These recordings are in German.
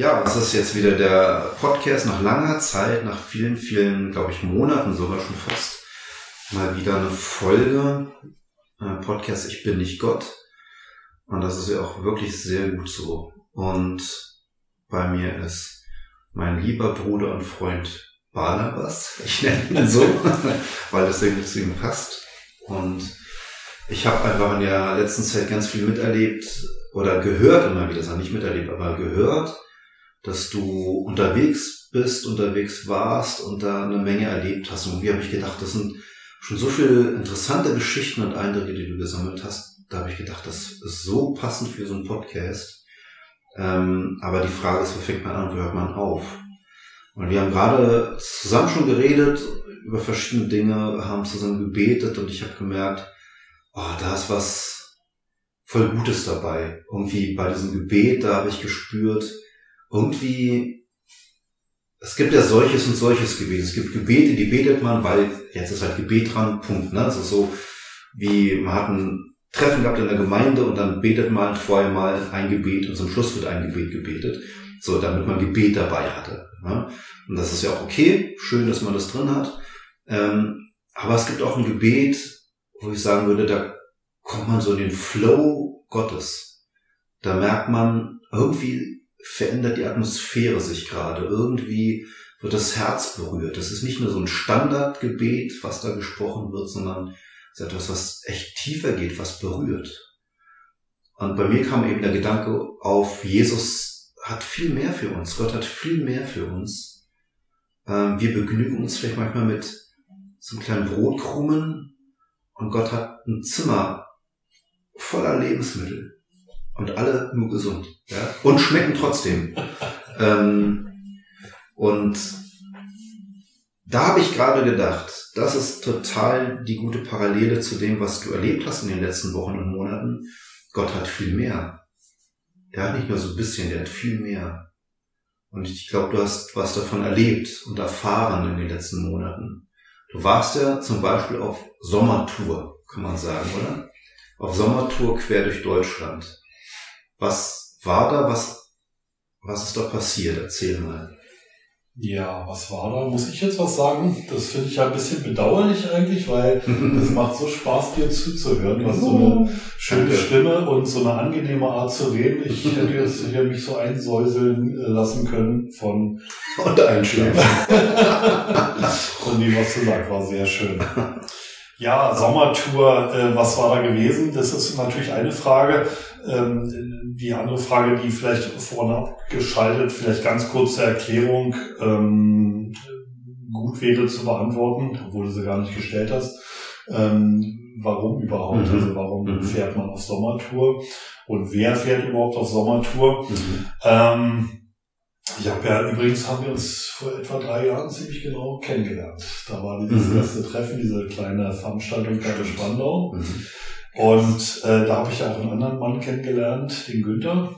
Ja, es ist jetzt wieder der Podcast nach langer Zeit, nach vielen, vielen, glaube ich, Monaten sogar schon fast, mal wieder eine Folge. Äh, Podcast Ich bin nicht Gott. Und das ist ja auch wirklich sehr gut so. Und bei mir ist mein lieber Bruder und Freund Barnabas. Ich nenne ihn so, weil das irgendwie zu ihm passt. Und ich habe einfach in der letzten Zeit ganz viel miterlebt oder gehört immer wieder, nicht miterlebt, aber gehört, dass du unterwegs bist, unterwegs warst und da eine Menge erlebt hast. Und wie habe ich gedacht, das sind schon so viele interessante Geschichten und Eindrücke, die du gesammelt hast. Da habe ich gedacht, das ist so passend für so einen Podcast. Ähm, aber die Frage ist, wo fängt man an, wo hört man auf? Und wir haben gerade zusammen schon geredet über verschiedene Dinge, haben zusammen gebetet und ich habe gemerkt, oh, da ist was voll Gutes dabei. Irgendwie bei diesem Gebet, da habe ich gespürt, irgendwie, es gibt ja solches und solches Gebet. Es gibt Gebete, die betet man, weil jetzt ist halt Gebet dran, Punkt. Ne? Also so wie man hat ein Treffen gehabt in der Gemeinde und dann betet man vorher mal ein Gebet und zum Schluss wird ein Gebet gebetet. So, damit man Gebet dabei hatte. Ne? Und das ist ja auch okay, schön, dass man das drin hat. Ähm, aber es gibt auch ein Gebet, wo ich sagen würde, da kommt man so in den Flow Gottes. Da merkt man, irgendwie verändert die Atmosphäre sich gerade. Irgendwie wird das Herz berührt. Das ist nicht nur so ein Standardgebet, was da gesprochen wird, sondern es ist etwas, was echt tiefer geht, was berührt. Und bei mir kam eben der Gedanke auf, Jesus hat viel mehr für uns. Gott hat viel mehr für uns. Ähm, wir begnügen uns vielleicht manchmal mit so einem kleinen Brotkrumen, und Gott hat ein Zimmer voller Lebensmittel und alle nur gesund ja? und schmecken trotzdem. ähm, und da habe ich gerade gedacht, das ist total die gute Parallele zu dem, was du erlebt hast in den letzten Wochen und Monaten. Gott hat viel mehr. Der hat nicht nur so ein bisschen, der hat viel mehr. Und ich glaube, du hast was davon erlebt und erfahren in den letzten Monaten. Du warst ja zum Beispiel auf Sommertour, kann man sagen, oder? Auf Sommertour quer durch Deutschland. Was war da? Was, was ist da passiert? Erzähl mal. Ja, was war da? Muss ich jetzt was sagen? Das finde ich ja ein bisschen bedauerlich eigentlich, weil es macht so Spaß, dir zuzuhören. Du hast so eine schöne Stimme und so eine angenehme Art zu reden. Ich hätte jetzt hier mich so einsäuseln äh, lassen können von und einschlafen. von dem, was du sagst, war sehr schön. Ja, Sommertour, äh, was war da gewesen? Das ist natürlich eine Frage. Ähm, die andere Frage, die vielleicht vorne abgeschaltet, vielleicht ganz kurze Erklärung, ähm, gut wäre zu beantworten, obwohl du sie gar nicht gestellt hast. Ähm, warum überhaupt? Mhm. Also warum mhm. fährt man auf Sommertour? Und wer fährt überhaupt auf Sommertour? Mhm. Ähm, ich habe ja übrigens haben wir uns vor etwa drei Jahren ziemlich genau kennengelernt. Da war dieses mhm. erste Treffen, diese kleine Veranstaltung der Spandau. Mhm. Und äh, da habe ich ja auch einen anderen Mann kennengelernt, den Günther.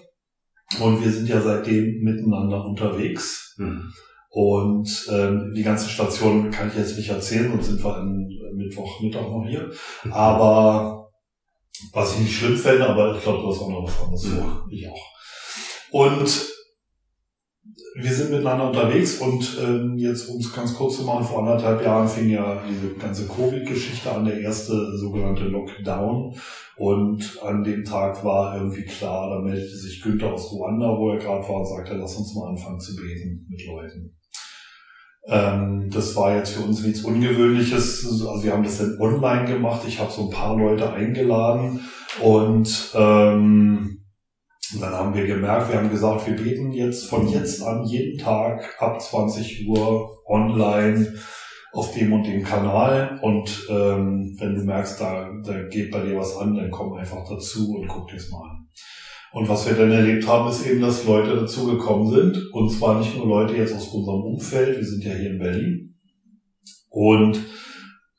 Und wir sind ja seitdem miteinander unterwegs. Mhm. Und ähm, die ganze Station kann ich jetzt nicht erzählen und sind wir am Mittwochmittag noch hier. Mhm. Aber was ich nicht schlimm fände, aber ich glaube, du hast auch noch was anderes vor. Ich auch. Und wir sind miteinander unterwegs und ähm, jetzt um es ganz kurz zu machen, vor anderthalb Jahren fing ja diese ganze Covid-Geschichte an, der erste sogenannte Lockdown. Und an dem Tag war irgendwie klar, da meldete sich Günther aus Ruanda, wo er gerade war und sagte, lass uns mal anfangen zu beten mit Leuten. Ähm, das war jetzt für uns nichts Ungewöhnliches. Also wir haben das dann online gemacht. Ich habe so ein paar Leute eingeladen und ähm, und dann haben wir gemerkt, wir haben gesagt, wir beten jetzt von jetzt an jeden Tag ab 20 Uhr online auf dem und dem Kanal. Und ähm, wenn du merkst, da, da geht bei dir was an, dann komm einfach dazu und guck dir es mal an. Und was wir dann erlebt haben, ist eben, dass Leute dazugekommen sind. Und zwar nicht nur Leute jetzt aus unserem Umfeld, wir sind ja hier in Berlin. Und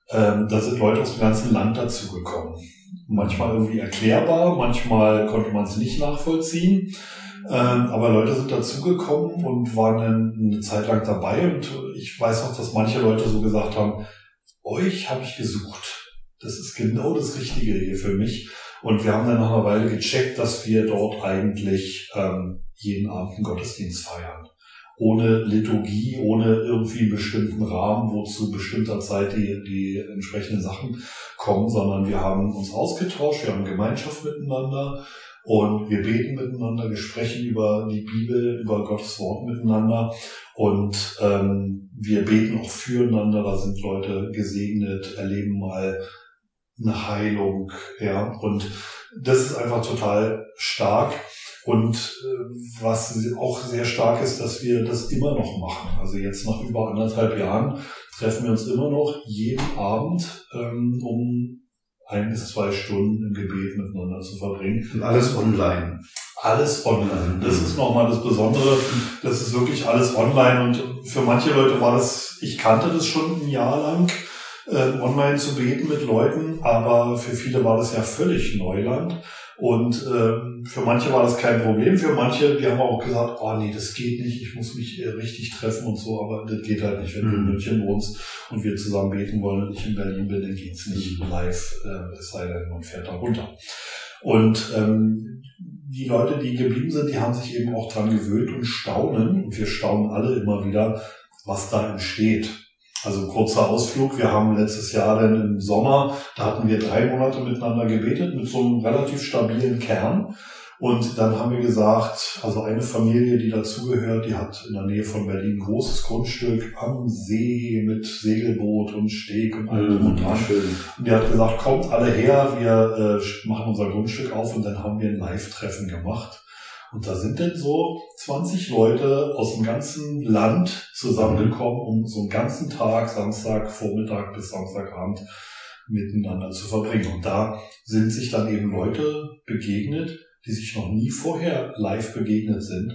ähm, da sind Leute aus dem ganzen Land dazugekommen manchmal irgendwie erklärbar, manchmal konnte man es nicht nachvollziehen. Ähm, aber Leute sind dazugekommen und waren eine Zeit lang dabei und ich weiß auch, dass manche Leute so gesagt haben, euch habe ich gesucht. Das ist genau das Richtige hier für mich. Und wir haben dann nach einer Weile gecheckt, dass wir dort eigentlich ähm, jeden Abend einen Gottesdienst feiern. Ohne Liturgie, ohne irgendwie bestimmten Rahmen, wo zu bestimmter Zeit die, die entsprechenden Sachen kommen, sondern wir haben uns ausgetauscht, wir haben Gemeinschaft miteinander und wir beten miteinander, wir sprechen über die Bibel, über Gottes Wort miteinander und ähm, wir beten auch füreinander. Da sind Leute gesegnet, erleben mal eine Heilung, ja. Und das ist einfach total stark. Und äh, was auch sehr stark ist, dass wir das immer noch machen. Also jetzt nach über anderthalb Jahren treffen wir uns immer noch jeden Abend ähm, um ein bis zwei Stunden im Gebet miteinander zu verbringen. Und alles online. Alles online. Das ist nochmal das Besondere. Das ist wirklich alles online. Und für manche Leute war das, ich kannte das schon ein Jahr lang, äh, online zu beten mit Leuten, aber für viele war das ja völlig Neuland. Und ähm, für manche war das kein Problem. Für manche, die haben auch gesagt, oh nee, das geht nicht, ich muss mich äh, richtig treffen und so, aber das geht halt nicht, wenn du in mhm. München wohnst und wir zusammen beten wollen und ich in Berlin bin, dann geht's nicht mhm. live, äh, es sei denn, man fährt da runter. Und ähm, die Leute, die geblieben sind, die haben sich eben auch dran gewöhnt und staunen, und wir staunen alle immer wieder, was da entsteht. Also kurzer Ausflug. Wir haben letztes Jahr dann im Sommer, da hatten wir drei Monate miteinander gebetet mit so einem relativ stabilen Kern. Und dann haben wir gesagt, also eine Familie, die dazugehört, die hat in der Nähe von Berlin ein großes Grundstück am See mit Segelboot und Steg und allem mhm, und dran. Und die hat gesagt, kommt alle her, wir äh, machen unser Grundstück auf und dann haben wir ein Live-Treffen gemacht. Und da sind denn so 20 Leute aus dem ganzen Land zusammengekommen, um so einen ganzen Tag, Samstag, Vormittag bis Samstagabend miteinander zu verbringen. Und da sind sich dann eben Leute begegnet, die sich noch nie vorher live begegnet sind,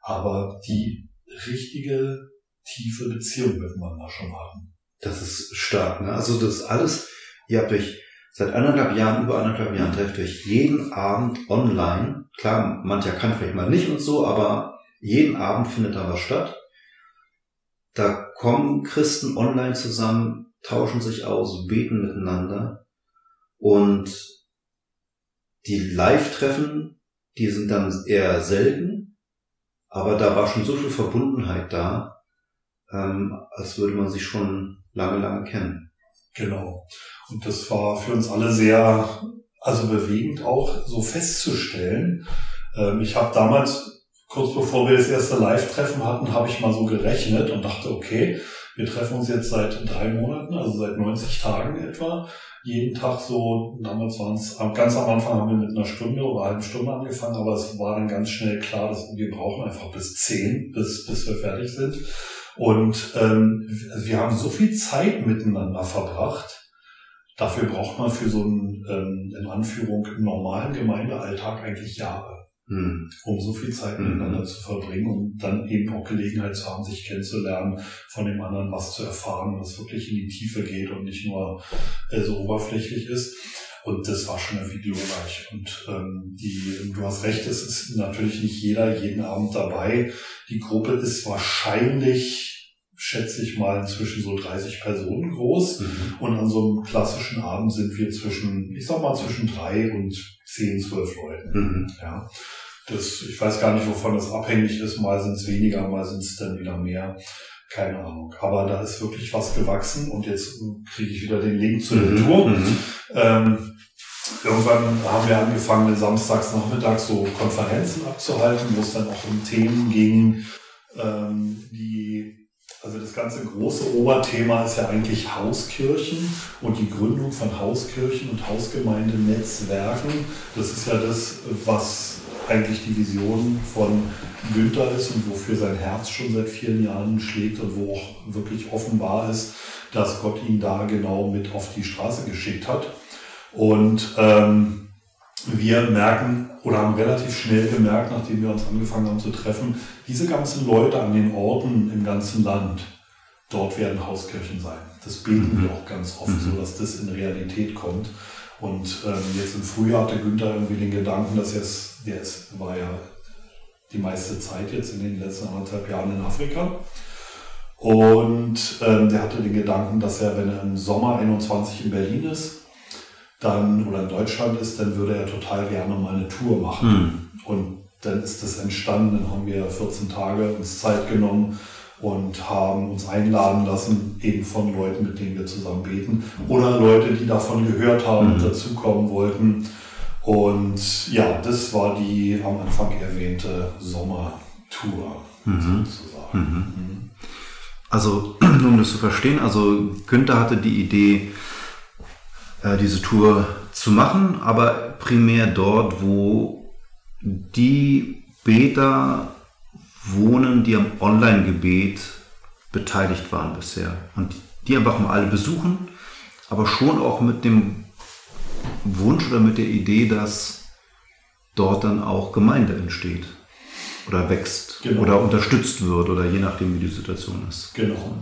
aber die richtige, tiefe Beziehung miteinander schon haben. Das ist stark. Ne? Also das alles, ihr habt euch seit anderthalb Jahren, über anderthalb Jahren trefft euch jeden Abend online. Klar, mancher kann vielleicht mal nicht und so, aber jeden Abend findet da was statt. Da kommen Christen online zusammen, tauschen sich aus, beten miteinander. Und die Live-Treffen, die sind dann eher selten, aber da war schon so viel Verbundenheit da, ähm, als würde man sich schon lange, lange kennen. Genau. Und das war für uns alle sehr, also bewegend auch so festzustellen. Ähm, ich habe damals, kurz bevor wir das erste Live-Treffen hatten, habe ich mal so gerechnet und dachte, okay, wir treffen uns jetzt seit drei Monaten, also seit 90 Tagen etwa. Jeden Tag so, damals waren es, ganz am Anfang haben wir mit einer Stunde oder einer halben Stunde angefangen, aber es war dann ganz schnell klar, dass wir brauchen einfach bis zehn, bis, bis wir fertig sind. Und ähm, wir haben so viel Zeit miteinander verbracht, Dafür braucht man für so einen, ähm, in Anführung, normalen Gemeindealltag eigentlich Jahre, hm. um so viel Zeit hm. miteinander zu verbringen und dann eben auch Gelegenheit zu haben, sich kennenzulernen, von dem anderen was zu erfahren, was wirklich in die Tiefe geht und nicht nur äh, so oberflächlich ist. Und das war schon irgendwie glorreich. Und ähm, die, du hast recht, es ist natürlich nicht jeder jeden Abend dabei. Die Gruppe ist wahrscheinlich schätze ich mal, inzwischen so 30 Personen groß. Mhm. Und an so einem klassischen Abend sind wir zwischen, ich sag mal, zwischen drei und zehn, zwölf Leuten. Mhm. Ja. Das, ich weiß gar nicht, wovon das abhängig ist. Mal sind es weniger, mal sind es dann wieder mehr. Keine Ahnung. Aber da ist wirklich was gewachsen und jetzt kriege ich wieder den Link zu der mhm. Tour. Mhm. Ähm, irgendwann haben wir angefangen, samstags nachmittags so Konferenzen abzuhalten, wo es dann auch um Themen ging, ähm, die also das ganze große Oberthema ist ja eigentlich Hauskirchen und die Gründung von Hauskirchen und Hausgemeindenetzwerken. Das ist ja das, was eigentlich die Vision von Günther ist und wofür sein Herz schon seit vielen Jahren schlägt und wo auch wirklich offenbar ist, dass Gott ihn da genau mit auf die Straße geschickt hat. Und ähm, wir merken oder haben relativ schnell gemerkt, nachdem wir uns angefangen haben zu treffen, diese ganzen Leute an den Orten im ganzen Land, dort werden Hauskirchen sein. Das beten mhm. wir auch ganz oft, mhm. so dass das in Realität kommt. Und ähm, jetzt im Frühjahr hatte Günther irgendwie den Gedanken, dass jetzt, der ist, war ja die meiste Zeit jetzt in den letzten anderthalb Jahren in Afrika. Und ähm, der hatte den Gedanken, dass er, wenn er im Sommer 21 in Berlin ist, dann oder in Deutschland ist, dann würde er total gerne mal eine Tour machen. Mhm. Und dann ist das entstanden. Dann haben wir 14 Tage uns Zeit genommen und haben uns einladen lassen, eben von Leuten, mit denen wir zusammen beten oder Leute, die davon gehört haben und mhm. dazukommen wollten. Und ja, das war die am Anfang erwähnte Sommertour mhm. sozusagen. Mhm. mhm. Also, um das zu verstehen, also Günther hatte die Idee, äh, diese Tour zu machen, aber primär dort, wo die Beter wohnen, die am Online-Gebet beteiligt waren bisher. Und die einfach mal alle besuchen, aber schon auch mit dem Wunsch oder mit der Idee, dass dort dann auch Gemeinde entsteht oder wächst genau. oder unterstützt wird oder je nachdem, wie die Situation ist. Genau.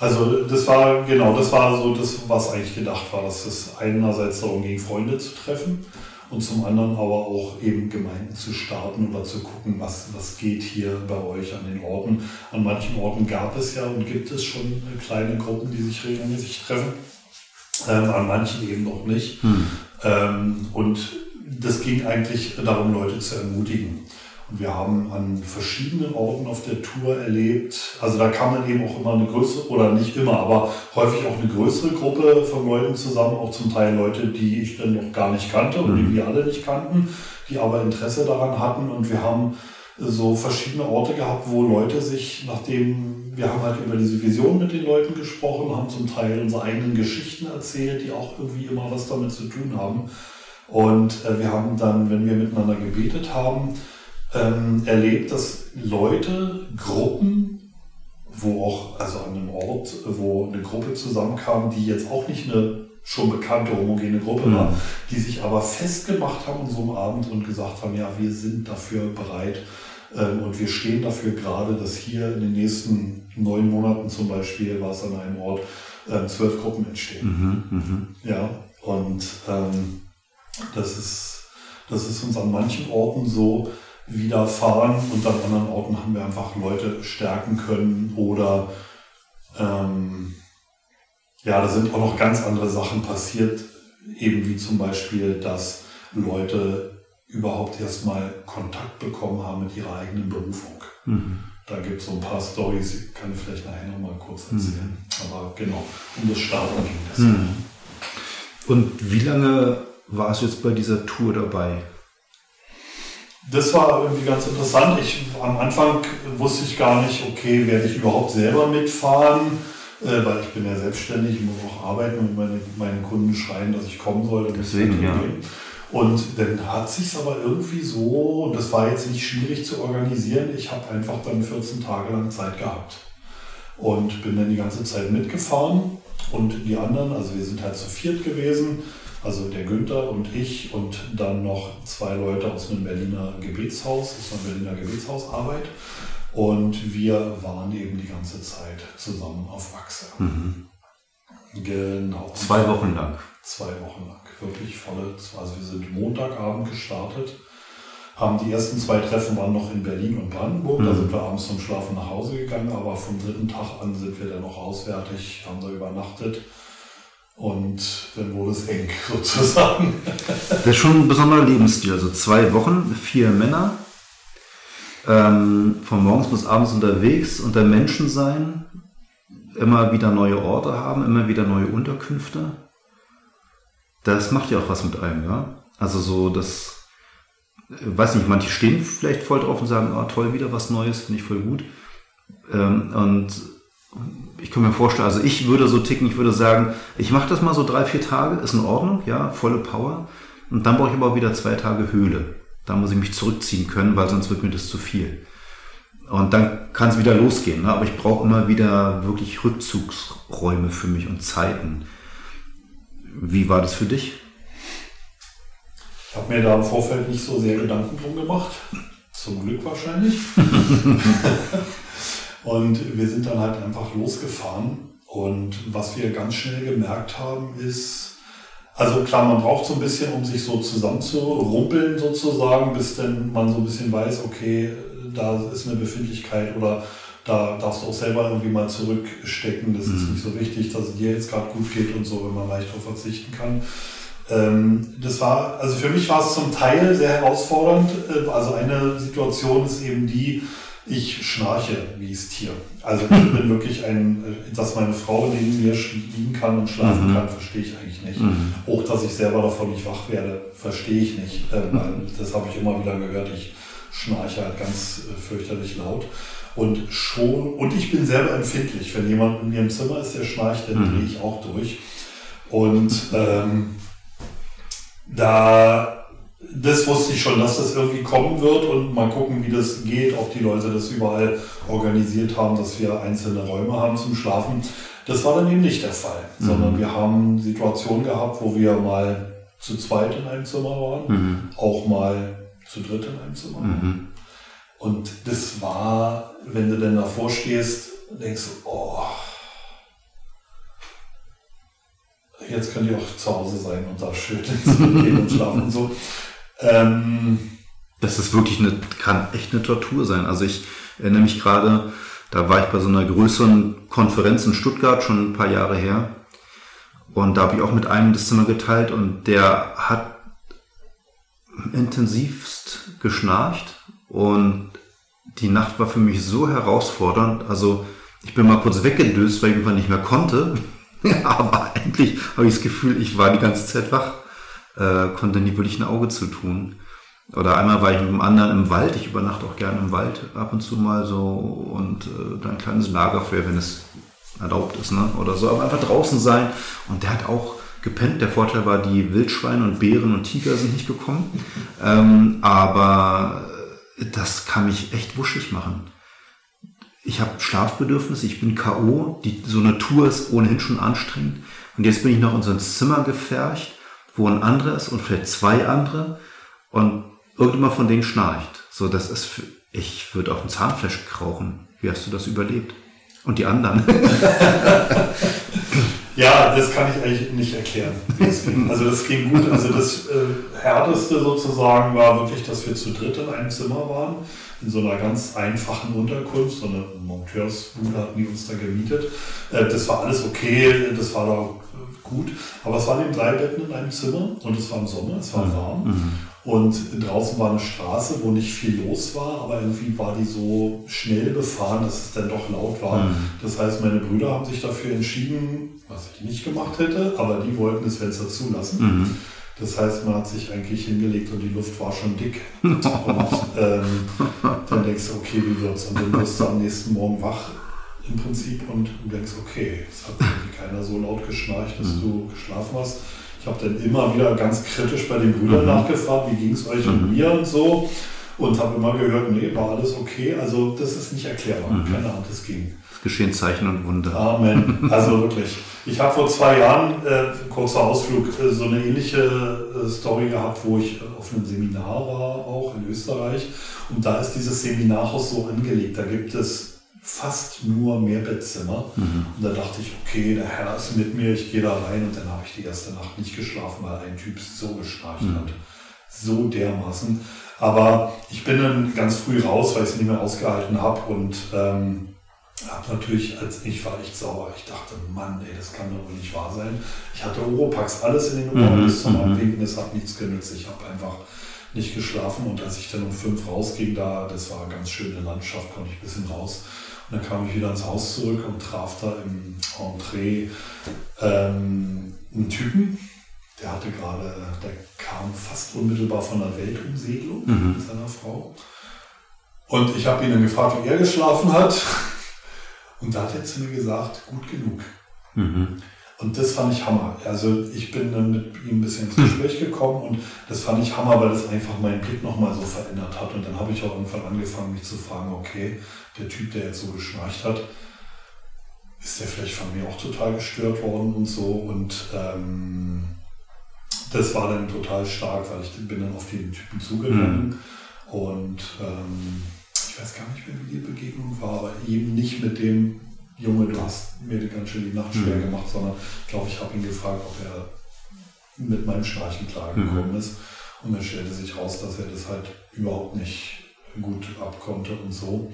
Also das war genau, das war so das, was eigentlich gedacht war, dass es einerseits darum ging, Freunde zu treffen und zum anderen aber auch eben Gemeinden zu starten oder zu gucken, was, was geht hier bei euch an den Orten. An manchen Orten gab es ja und gibt es schon kleine Gruppen, die sich regelmäßig treffen, ähm, an manchen eben noch nicht. Hm. Ähm, und das ging eigentlich darum, Leute zu ermutigen. Wir haben an verschiedenen Orten auf der Tour erlebt, also da kam dann eben auch immer eine größere, oder nicht immer, aber häufig auch eine größere Gruppe von Leuten zusammen, auch zum Teil Leute, die ich dann noch gar nicht kannte und die mhm. wir alle nicht kannten, die aber Interesse daran hatten. Und wir haben so verschiedene Orte gehabt, wo Leute sich, nachdem wir haben halt über diese Vision mit den Leuten gesprochen, haben zum Teil unsere eigenen Geschichten erzählt, die auch irgendwie immer was damit zu tun haben. Und äh, wir haben dann, wenn wir miteinander gebetet haben, ähm, erlebt, dass Leute, Gruppen, wo auch, also an einem Ort, wo eine Gruppe zusammenkam, die jetzt auch nicht eine schon bekannte homogene Gruppe mhm. war, die sich aber festgemacht haben an so einem Abend und gesagt haben, ja, wir sind dafür bereit ähm, und wir stehen dafür gerade, dass hier in den nächsten neun Monaten zum Beispiel, war es an einem Ort, äh, zwölf Gruppen entstehen. Mhm, mh. Ja, und ähm, das ist, das ist uns an manchen Orten so widerfahren und an anderen Orten haben wir einfach Leute stärken können oder ähm, ja, da sind auch noch ganz andere Sachen passiert, eben wie zum Beispiel, dass Leute überhaupt erstmal Kontakt bekommen haben mit ihrer eigenen Berufung. Mhm. Da gibt es so ein paar Stories, die kann ich vielleicht nachher nochmal kurz mhm. erzählen. Mhm. Aber genau, um das Starten ging das. Mhm. Und wie lange warst du jetzt bei dieser Tour dabei? Das war irgendwie ganz interessant. Ich, am Anfang wusste ich gar nicht, okay, werde ich überhaupt selber mitfahren, äh, weil ich bin ja selbstständig, ich muss auch arbeiten und meine, meine Kunden schreien, dass ich kommen soll. Deswegen, ja. Und dann hat sich aber irgendwie so, und das war jetzt nicht schwierig zu organisieren, ich habe einfach dann 14 Tage lang Zeit gehabt. Und bin dann die ganze Zeit mitgefahren und die anderen, also wir sind halt zu viert gewesen, also der Günther und ich und dann noch zwei Leute aus einem Berliner Gebetshaus, aus einer Berliner Gebetshausarbeit. Und wir waren eben die ganze Zeit zusammen auf Achse. Mhm. Genau. Zwei Wochen lang. Zwei Wochen lang. Wirklich volle. Also wir sind Montagabend gestartet, haben die ersten zwei Treffen waren noch in Berlin und Brandenburg. Mhm. Da sind wir abends zum Schlafen nach Hause gegangen, aber vom dritten Tag an sind wir dann noch auswärtig, haben da übernachtet und dann wurde es eng sozusagen. Das ist schon ein besonderer Lebensstil. Also zwei Wochen, vier Männer, ähm, von morgens bis abends unterwegs, unter Menschen sein, immer wieder neue Orte haben, immer wieder neue Unterkünfte. Das macht ja auch was mit einem, ja. Also so das, weiß nicht, manche stehen vielleicht voll drauf und sagen, oh, toll, wieder was Neues, finde ich voll gut. Ähm, und ich kann mir vorstellen, also ich würde so ticken, ich würde sagen, ich mache das mal so drei, vier Tage, ist in Ordnung, ja, volle Power. Und dann brauche ich aber auch wieder zwei Tage Höhle. Da muss ich mich zurückziehen können, weil sonst wird mir das zu viel. Und dann kann es wieder losgehen. Ne? Aber ich brauche immer wieder wirklich Rückzugsräume für mich und Zeiten. Wie war das für dich? Ich habe mir da im Vorfeld nicht so sehr Gedanken drum gemacht. Zum Glück wahrscheinlich. Und wir sind dann halt einfach losgefahren. Und was wir ganz schnell gemerkt haben, ist, also klar, man braucht so ein bisschen, um sich so zusammenzurumpeln sozusagen, bis dann man so ein bisschen weiß, okay, da ist eine Befindlichkeit oder da darfst du auch selber irgendwie mal zurückstecken. Das mhm. ist nicht so wichtig, dass es dir jetzt gerade gut geht und so, wenn man leicht darauf verzichten kann. Ähm, das war, also für mich war es zum Teil sehr herausfordernd. Äh, also eine Situation ist eben die, ich schnarche wie das Tier. Also ich bin wirklich ein, dass meine Frau neben mir liegen kann und schlafen mhm. kann, verstehe ich eigentlich nicht. Mhm. Auch dass ich selber davon nicht wach werde, verstehe ich nicht. Äh, das habe ich immer wieder gehört. Ich schnarche halt ganz äh, fürchterlich laut. Und schon, und ich bin selber empfindlich. Wenn jemand in mir im Zimmer ist, der schnarcht, dann mhm. drehe ich auch durch. Und ähm, da das wusste ich schon, dass das irgendwie kommen wird und mal gucken, wie das geht, ob die Leute das überall organisiert haben, dass wir einzelne Räume haben zum Schlafen. Das war dann eben nicht der Fall, mhm. sondern wir haben Situationen gehabt, wo wir mal zu zweit in einem Zimmer waren, mhm. auch mal zu dritt in einem Zimmer. Mhm. Und das war, wenn du denn davor stehst, denkst du, oh, jetzt könnt ihr auch zu Hause sein und da schön gehen und schlafen und so. Ähm, das ist wirklich eine, kann echt eine Tortur sein. Also ich erinnere mich gerade, da war ich bei so einer größeren Konferenz in Stuttgart schon ein paar Jahre her. Und da habe ich auch mit einem das Zimmer geteilt und der hat intensivst geschnarcht und die Nacht war für mich so herausfordernd. Also ich bin mal kurz weggedöst, weil ich irgendwann nicht mehr konnte. Aber endlich habe ich das Gefühl, ich war die ganze Zeit wach äh, konnte nie wirklich ein Auge zu tun. Oder einmal war ich mit einem anderen im Wald. Ich übernachte auch gerne im Wald ab und zu mal so und äh, dann ein kleines Lagerfeuer, wenn es erlaubt ist, ne? Oder so. Aber einfach draußen sein. Und der hat auch gepennt. Der Vorteil war, die Wildschweine und Bären und Tiger sind nicht gekommen. Ähm, aber das kann mich echt wuschig machen. Ich habe Schlafbedürfnis, ich bin K.O., die, so eine Tour ist ohnehin schon anstrengend. Und jetzt bin ich noch in so ein Zimmer gefercht wo ein anderer ist und vielleicht zwei andere und irgendjemand von denen schnarcht. So, das ist, für, ich würde auf dem Zahnfleisch krauchen. Wie hast du das überlebt? Und die anderen? ja, das kann ich eigentlich nicht erklären. Also das ging gut. Also das äh, härteste sozusagen war wirklich, dass wir zu dritt in einem Zimmer waren, in so einer ganz einfachen Unterkunft, so eine Monteursbude hatten die uns da gemietet. Äh, das war alles okay, das war da gut. Aber es waren eben drei Betten in einem Zimmer und es war im Sommer, es war warm. Mhm. Und draußen war eine Straße, wo nicht viel los war, aber irgendwie war die so schnell befahren, dass es dann doch laut war. Mhm. Das heißt, meine Brüder haben sich dafür entschieden, was ich nicht gemacht hätte, aber die wollten das Fenster zulassen. Mhm. Das heißt, man hat sich eigentlich hingelegt und die Luft war schon dick. und ähm, dann denkst du, okay, wie wird's? Und dann wirst du am nächsten Morgen wach im Prinzip und du denkst, okay, es hat irgendwie keiner so laut geschnarcht, dass mhm. du geschlafen hast. Ich habe dann immer wieder ganz kritisch bei den Brüdern mhm. nachgefragt, wie ging es euch und mhm. mir und so. Und habe immer gehört, nee, war alles okay. Also das ist nicht erklärbar. Mhm. Keine Ahnung, das ging. Es geschehen Zeichen und Wunder. Amen. Also wirklich. Ich habe vor zwei Jahren, äh, kurzer Ausflug, äh, so eine ähnliche äh, Story gehabt, wo ich auf einem Seminar war, auch in Österreich. Und da ist dieses Seminarhaus so angelegt. Da gibt es fast nur Mehrbettzimmer. Mhm. Und da dachte ich, okay, der Herr ist mit mir, ich gehe da rein. Und dann habe ich die erste Nacht nicht geschlafen, weil ein Typ so geschnarcht mhm. hat. So dermaßen. Aber ich bin dann ganz früh raus, weil ich es nicht mehr ausgehalten habe und ähm, habe natürlich, als ich war echt sauer. Ich dachte, Mann, ey, das kann doch wohl nicht wahr sein. Ich hatte Oropax, alles in den Ohren mhm. bis zum mhm. Abwinken, es hat nichts genützt. Ich habe einfach nicht geschlafen und als ich dann um fünf rausging, da, das war eine ganz schöne Landschaft, konnte ich ein bisschen raus. Und dann kam ich wieder ins Haus zurück und traf da im Entree ähm, einen Typen, der hatte gerade, der kam fast unmittelbar von der Weltumsegelung mhm. mit seiner Frau. Und ich habe ihn dann gefragt, wie er geschlafen hat. Und da hat er zu mir gesagt, gut genug. Mhm. Und das fand ich Hammer. Also ich bin dann mit ihm ein bisschen ins Gespräch gekommen und das fand ich Hammer, weil das einfach meinen Blick nochmal so verändert hat. Und dann habe ich auch irgendwann angefangen, mich zu fragen, okay, der Typ, der jetzt so geschnarcht hat, ist der vielleicht von mir auch total gestört worden und so. Und ähm, das war dann total stark, weil ich bin dann auf den Typen zugegangen mhm. und ähm, ich weiß gar nicht mehr, wie die Begegnung war, aber eben nicht mit dem Junge, du hast mir die ganz schön die Nacht schwer mhm. gemacht, sondern ich glaube, ich habe ihn gefragt, ob er mit meinem Schnarchen klargekommen mhm. ist. Und dann stellte sich raus, dass er das halt überhaupt nicht gut abkonnte und so.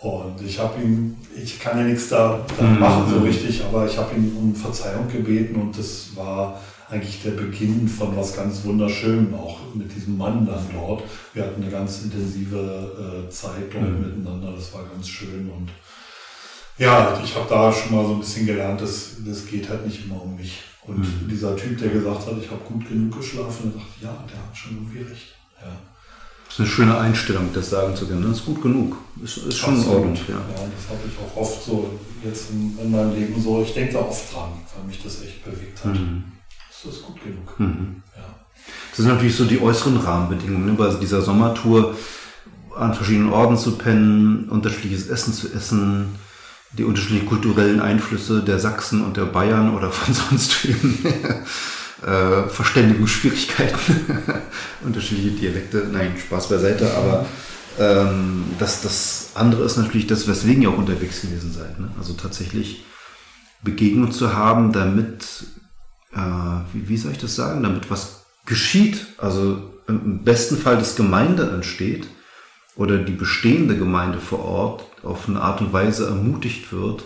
Und ich habe ihn, ich kann ja nichts da, da mhm. machen so richtig, aber ich habe ihn um Verzeihung gebeten und das war eigentlich der Beginn von was ganz Wunderschönem, auch mit diesem Mann dann dort. Wir hatten eine ganz intensive äh, Zeit dort mhm. miteinander, das war ganz schön und ja, ich habe da schon mal so ein bisschen gelernt, dass das geht halt nicht immer um mich. Und mhm. dieser Typ, der gesagt hat, ich habe gut genug geschlafen, der dachte, ja, der hat schon irgendwie recht. Ja. Das ist eine schöne Einstellung, das sagen zu können. Das ist gut genug. Ist, ist schon Absolut. Ordnung. Ja. ja, das habe ich auch oft so jetzt in, in, meinem Leben so. Ich denke da oft dran, weil mich das echt bewegt hat. Mhm. Das ist gut genug. Mhm. Ja. Das sind natürlich so die äußeren Rahmenbedingungen. Ne? Bei dieser Sommertour an verschiedenen Orten zu pennen, unterschiedliches Essen zu essen, die unterschiedlichen kulturellen Einflüsse der Sachsen und der Bayern oder von sonst wem. äh, Verständigungsschwierigkeiten, unterschiedliche Dialekte. Nein, Spaß beiseite, aber ähm, das, das andere ist natürlich das, weswegen ihr auch unterwegs gewesen seid. Ne? Also tatsächlich Begegnung zu haben, damit, äh, wie, wie soll ich das sagen, damit was geschieht. Also im besten Fall das Gemeinde entsteht oder die bestehende Gemeinde vor Ort auf eine Art und Weise ermutigt wird,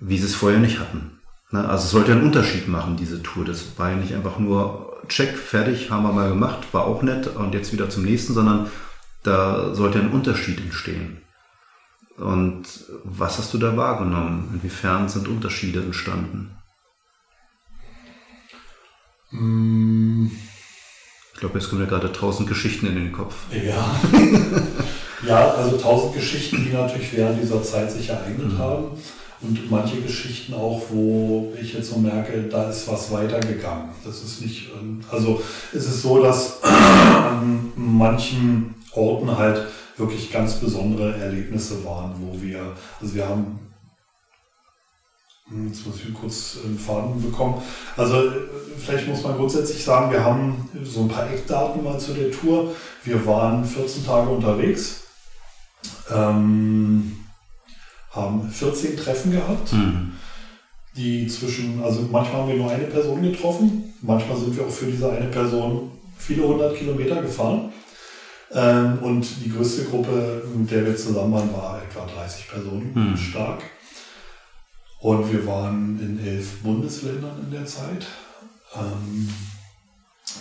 wie sie es vorher nicht hatten. Ne, also es sollte einen Unterschied machen, diese Tour. Das war ja nicht einfach nur check, fertig, haben wir mal gemacht, war auch nett und jetzt wieder zum nächsten, sondern da sollte ein Unterschied entstehen. Und was hast du da wahrgenommen? Inwiefern sind Unterschiede entstanden? Mm. Ich glaube, jetzt kommen mir gerade tausend Geschichten in den Kopf. Ja. ja, also tausend Geschichten, die natürlich während dieser Zeit sich ereignet mhm. haben. Und manche Geschichten auch, wo ich jetzt so merke, da ist was weitergegangen. Das ist nicht, ähm, also es ist so, dass an manchen Orten halt wirklich ganz besondere Erlebnisse waren, wo wir, also wir haben Jetzt muss ich kurz einen Faden bekommen. Also vielleicht muss man grundsätzlich sagen, wir haben so ein paar Eckdaten mal zu der Tour. Wir waren 14 Tage unterwegs, ähm, haben 14 Treffen gehabt, mhm. die zwischen, also manchmal haben wir nur eine Person getroffen, manchmal sind wir auch für diese eine Person viele hundert Kilometer gefahren. Ähm, und die größte Gruppe, mit der wir zusammen waren, war etwa 30 Personen mhm. stark. Und wir waren in elf Bundesländern in der Zeit. Ähm,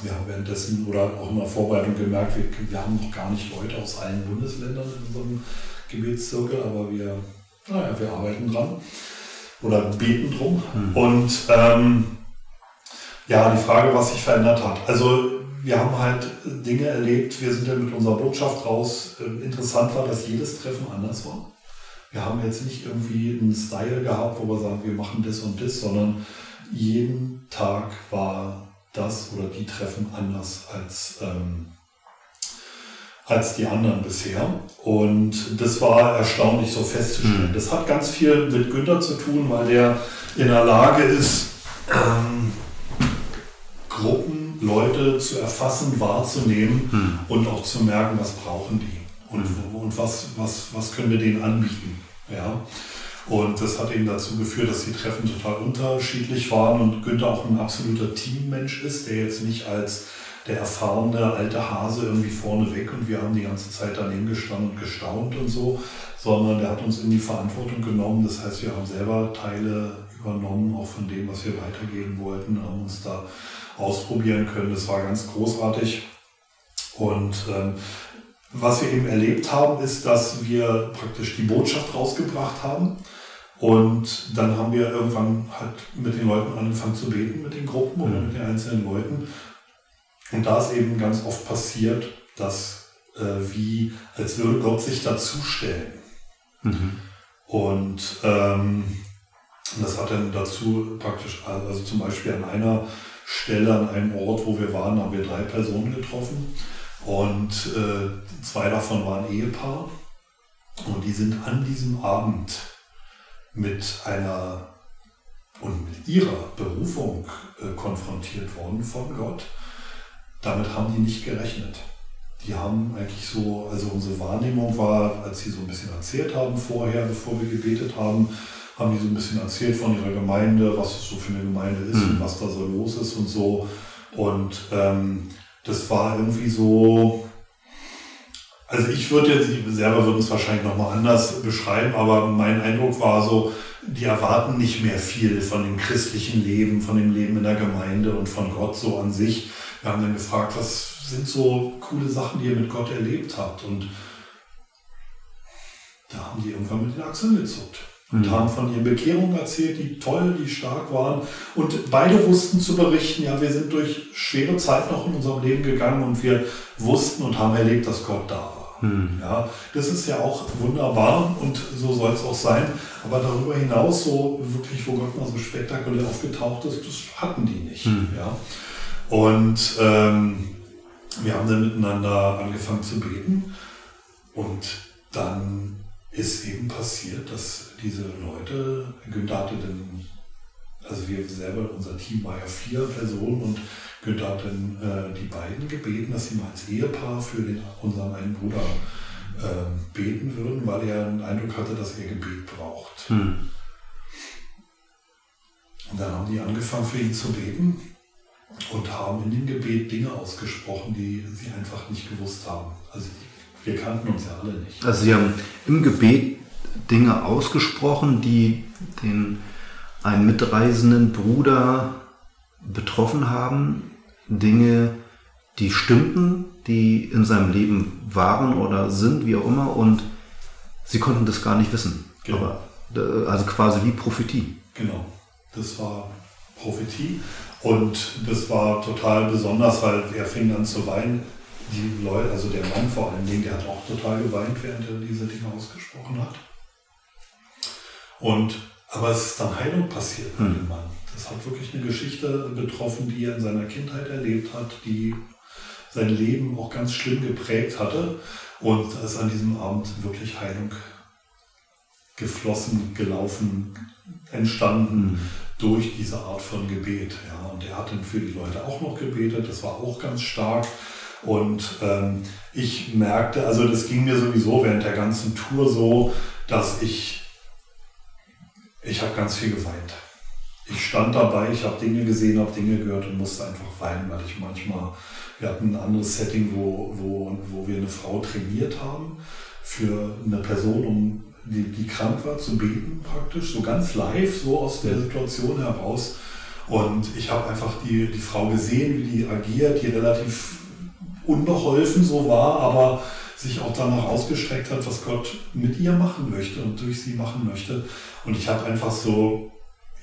wir haben währenddessen oder auch in der Vorbereitung gemerkt, wir, wir haben noch gar nicht Leute aus allen Bundesländern in unserem Gebetszirkel, aber wir, naja, wir arbeiten dran oder beten drum. Mhm. Und ähm, ja, die Frage, was sich verändert hat. Also wir haben halt Dinge erlebt, wir sind ja mit unserer Botschaft raus. Ähm, interessant war, dass jedes Treffen anders war. Wir haben jetzt nicht irgendwie einen Style gehabt, wo wir sagen, wir machen das und das, sondern jeden Tag war das oder die Treffen anders als, ähm, als die anderen bisher. Und das war erstaunlich so festzustellen. Mhm. Das hat ganz viel mit Günther zu tun, weil der in der Lage ist, ähm, Gruppen, Leute zu erfassen, wahrzunehmen mhm. und auch zu merken, was brauchen die und, mhm. und was, was, was können wir denen anbieten. Ja. Und das hat eben dazu geführt, dass die Treffen total unterschiedlich waren und Günther auch ein absoluter Teammensch ist, der jetzt nicht als der erfahrene alte Hase irgendwie vorne weg und wir haben die ganze Zeit daneben gestanden und gestaunt und so, sondern der hat uns in die Verantwortung genommen. Das heißt, wir haben selber Teile übernommen, auch von dem, was wir weitergeben wollten, haben uns da ausprobieren können. Das war ganz großartig. Und ähm, was wir eben erlebt haben, ist, dass wir praktisch die Botschaft rausgebracht haben. Und dann haben wir irgendwann halt mit den Leuten angefangen zu beten, mit den Gruppen oder mhm. mit den einzelnen Leuten. Und da ist eben ganz oft passiert, dass äh, wie, als würde Gott sich dazustellen. Mhm. Und ähm, das hat dann dazu praktisch, also zum Beispiel an einer Stelle, an einem Ort, wo wir waren, haben wir drei Personen getroffen. Und äh, zwei davon waren Ehepaar. Und die sind an diesem Abend mit einer und mit ihrer Berufung äh, konfrontiert worden von Gott. Damit haben die nicht gerechnet. Die haben eigentlich so, also unsere Wahrnehmung war, als sie so ein bisschen erzählt haben vorher, bevor wir gebetet haben, haben die so ein bisschen erzählt von ihrer Gemeinde, was es so für eine Gemeinde ist mhm. und was da so los ist und so. Und ähm, das war irgendwie so, also ich würde jetzt, Sie selber würden es wahrscheinlich nochmal anders beschreiben, aber mein Eindruck war so, die erwarten nicht mehr viel von dem christlichen Leben, von dem Leben in der Gemeinde und von Gott so an sich. Wir haben dann gefragt, was sind so coole Sachen, die ihr mit Gott erlebt habt? Und da haben die irgendwann mit den Achseln gezuckt und mhm. haben von ihren Bekehrungen erzählt, die toll, die stark waren. Und beide wussten zu berichten, ja, wir sind durch schwere Zeiten noch in unserem Leben gegangen und wir wussten und haben erlebt, dass Gott da war. Hm. Ja, das ist ja auch wunderbar und so soll es auch sein. Aber darüber hinaus, so wirklich, wo Gott mal so spektakulär aufgetaucht ist, das hatten die nicht. Hm. Ja. Und ähm, wir haben dann miteinander angefangen zu beten und dann ist eben passiert, dass diese Leute, Günther hatte dann, also wir selber, unser Team war ja vier Personen und Günther hat dann äh, die beiden gebeten, dass sie mal als Ehepaar für den, unseren einen Bruder äh, beten würden, weil er den Eindruck hatte, dass er Gebet braucht. Hm. Und dann haben die angefangen für ihn zu beten und haben in dem Gebet Dinge ausgesprochen, die sie einfach nicht gewusst haben. Also wir kannten uns ja alle nicht. Also sie haben im Gebet Dinge ausgesprochen, die den einen mitreisenden Bruder betroffen haben, Dinge, die stimmten, die in seinem Leben waren oder sind, wie auch immer, und sie konnten das gar nicht wissen. Genau. Aber, äh, also quasi wie Prophetie. Genau, das war Prophetie und das war total besonders, weil er fing an zu weinen. Die Leute, also der Mann vor allen Dingen, der hat auch total geweint, während er diese Dinge ausgesprochen hat. Und aber es ist dann Heilung passiert hm. dem Mann. Das hat wirklich eine Geschichte betroffen, die er in seiner Kindheit erlebt hat, die sein Leben auch ganz schlimm geprägt hatte. Und da ist an diesem Abend wirklich Heilung geflossen, gelaufen, entstanden mhm. durch diese Art von Gebet. Ja. Und er hat dann für die Leute auch noch gebetet, das war auch ganz stark. Und ähm, ich merkte, also das ging mir sowieso während der ganzen Tour so, dass ich, ich habe ganz viel geweint ich stand dabei, ich habe Dinge gesehen, habe Dinge gehört und musste einfach weinen, weil ich manchmal, wir hatten ein anderes Setting, wo, wo, wo wir eine Frau trainiert haben für eine Person, um die, die krank war, zu beten praktisch, so ganz live, so aus der Situation heraus. Und ich habe einfach die, die Frau gesehen, wie die agiert, die relativ unbeholfen so war, aber sich auch danach ausgestreckt hat, was Gott mit ihr machen möchte und durch sie machen möchte. Und ich habe einfach so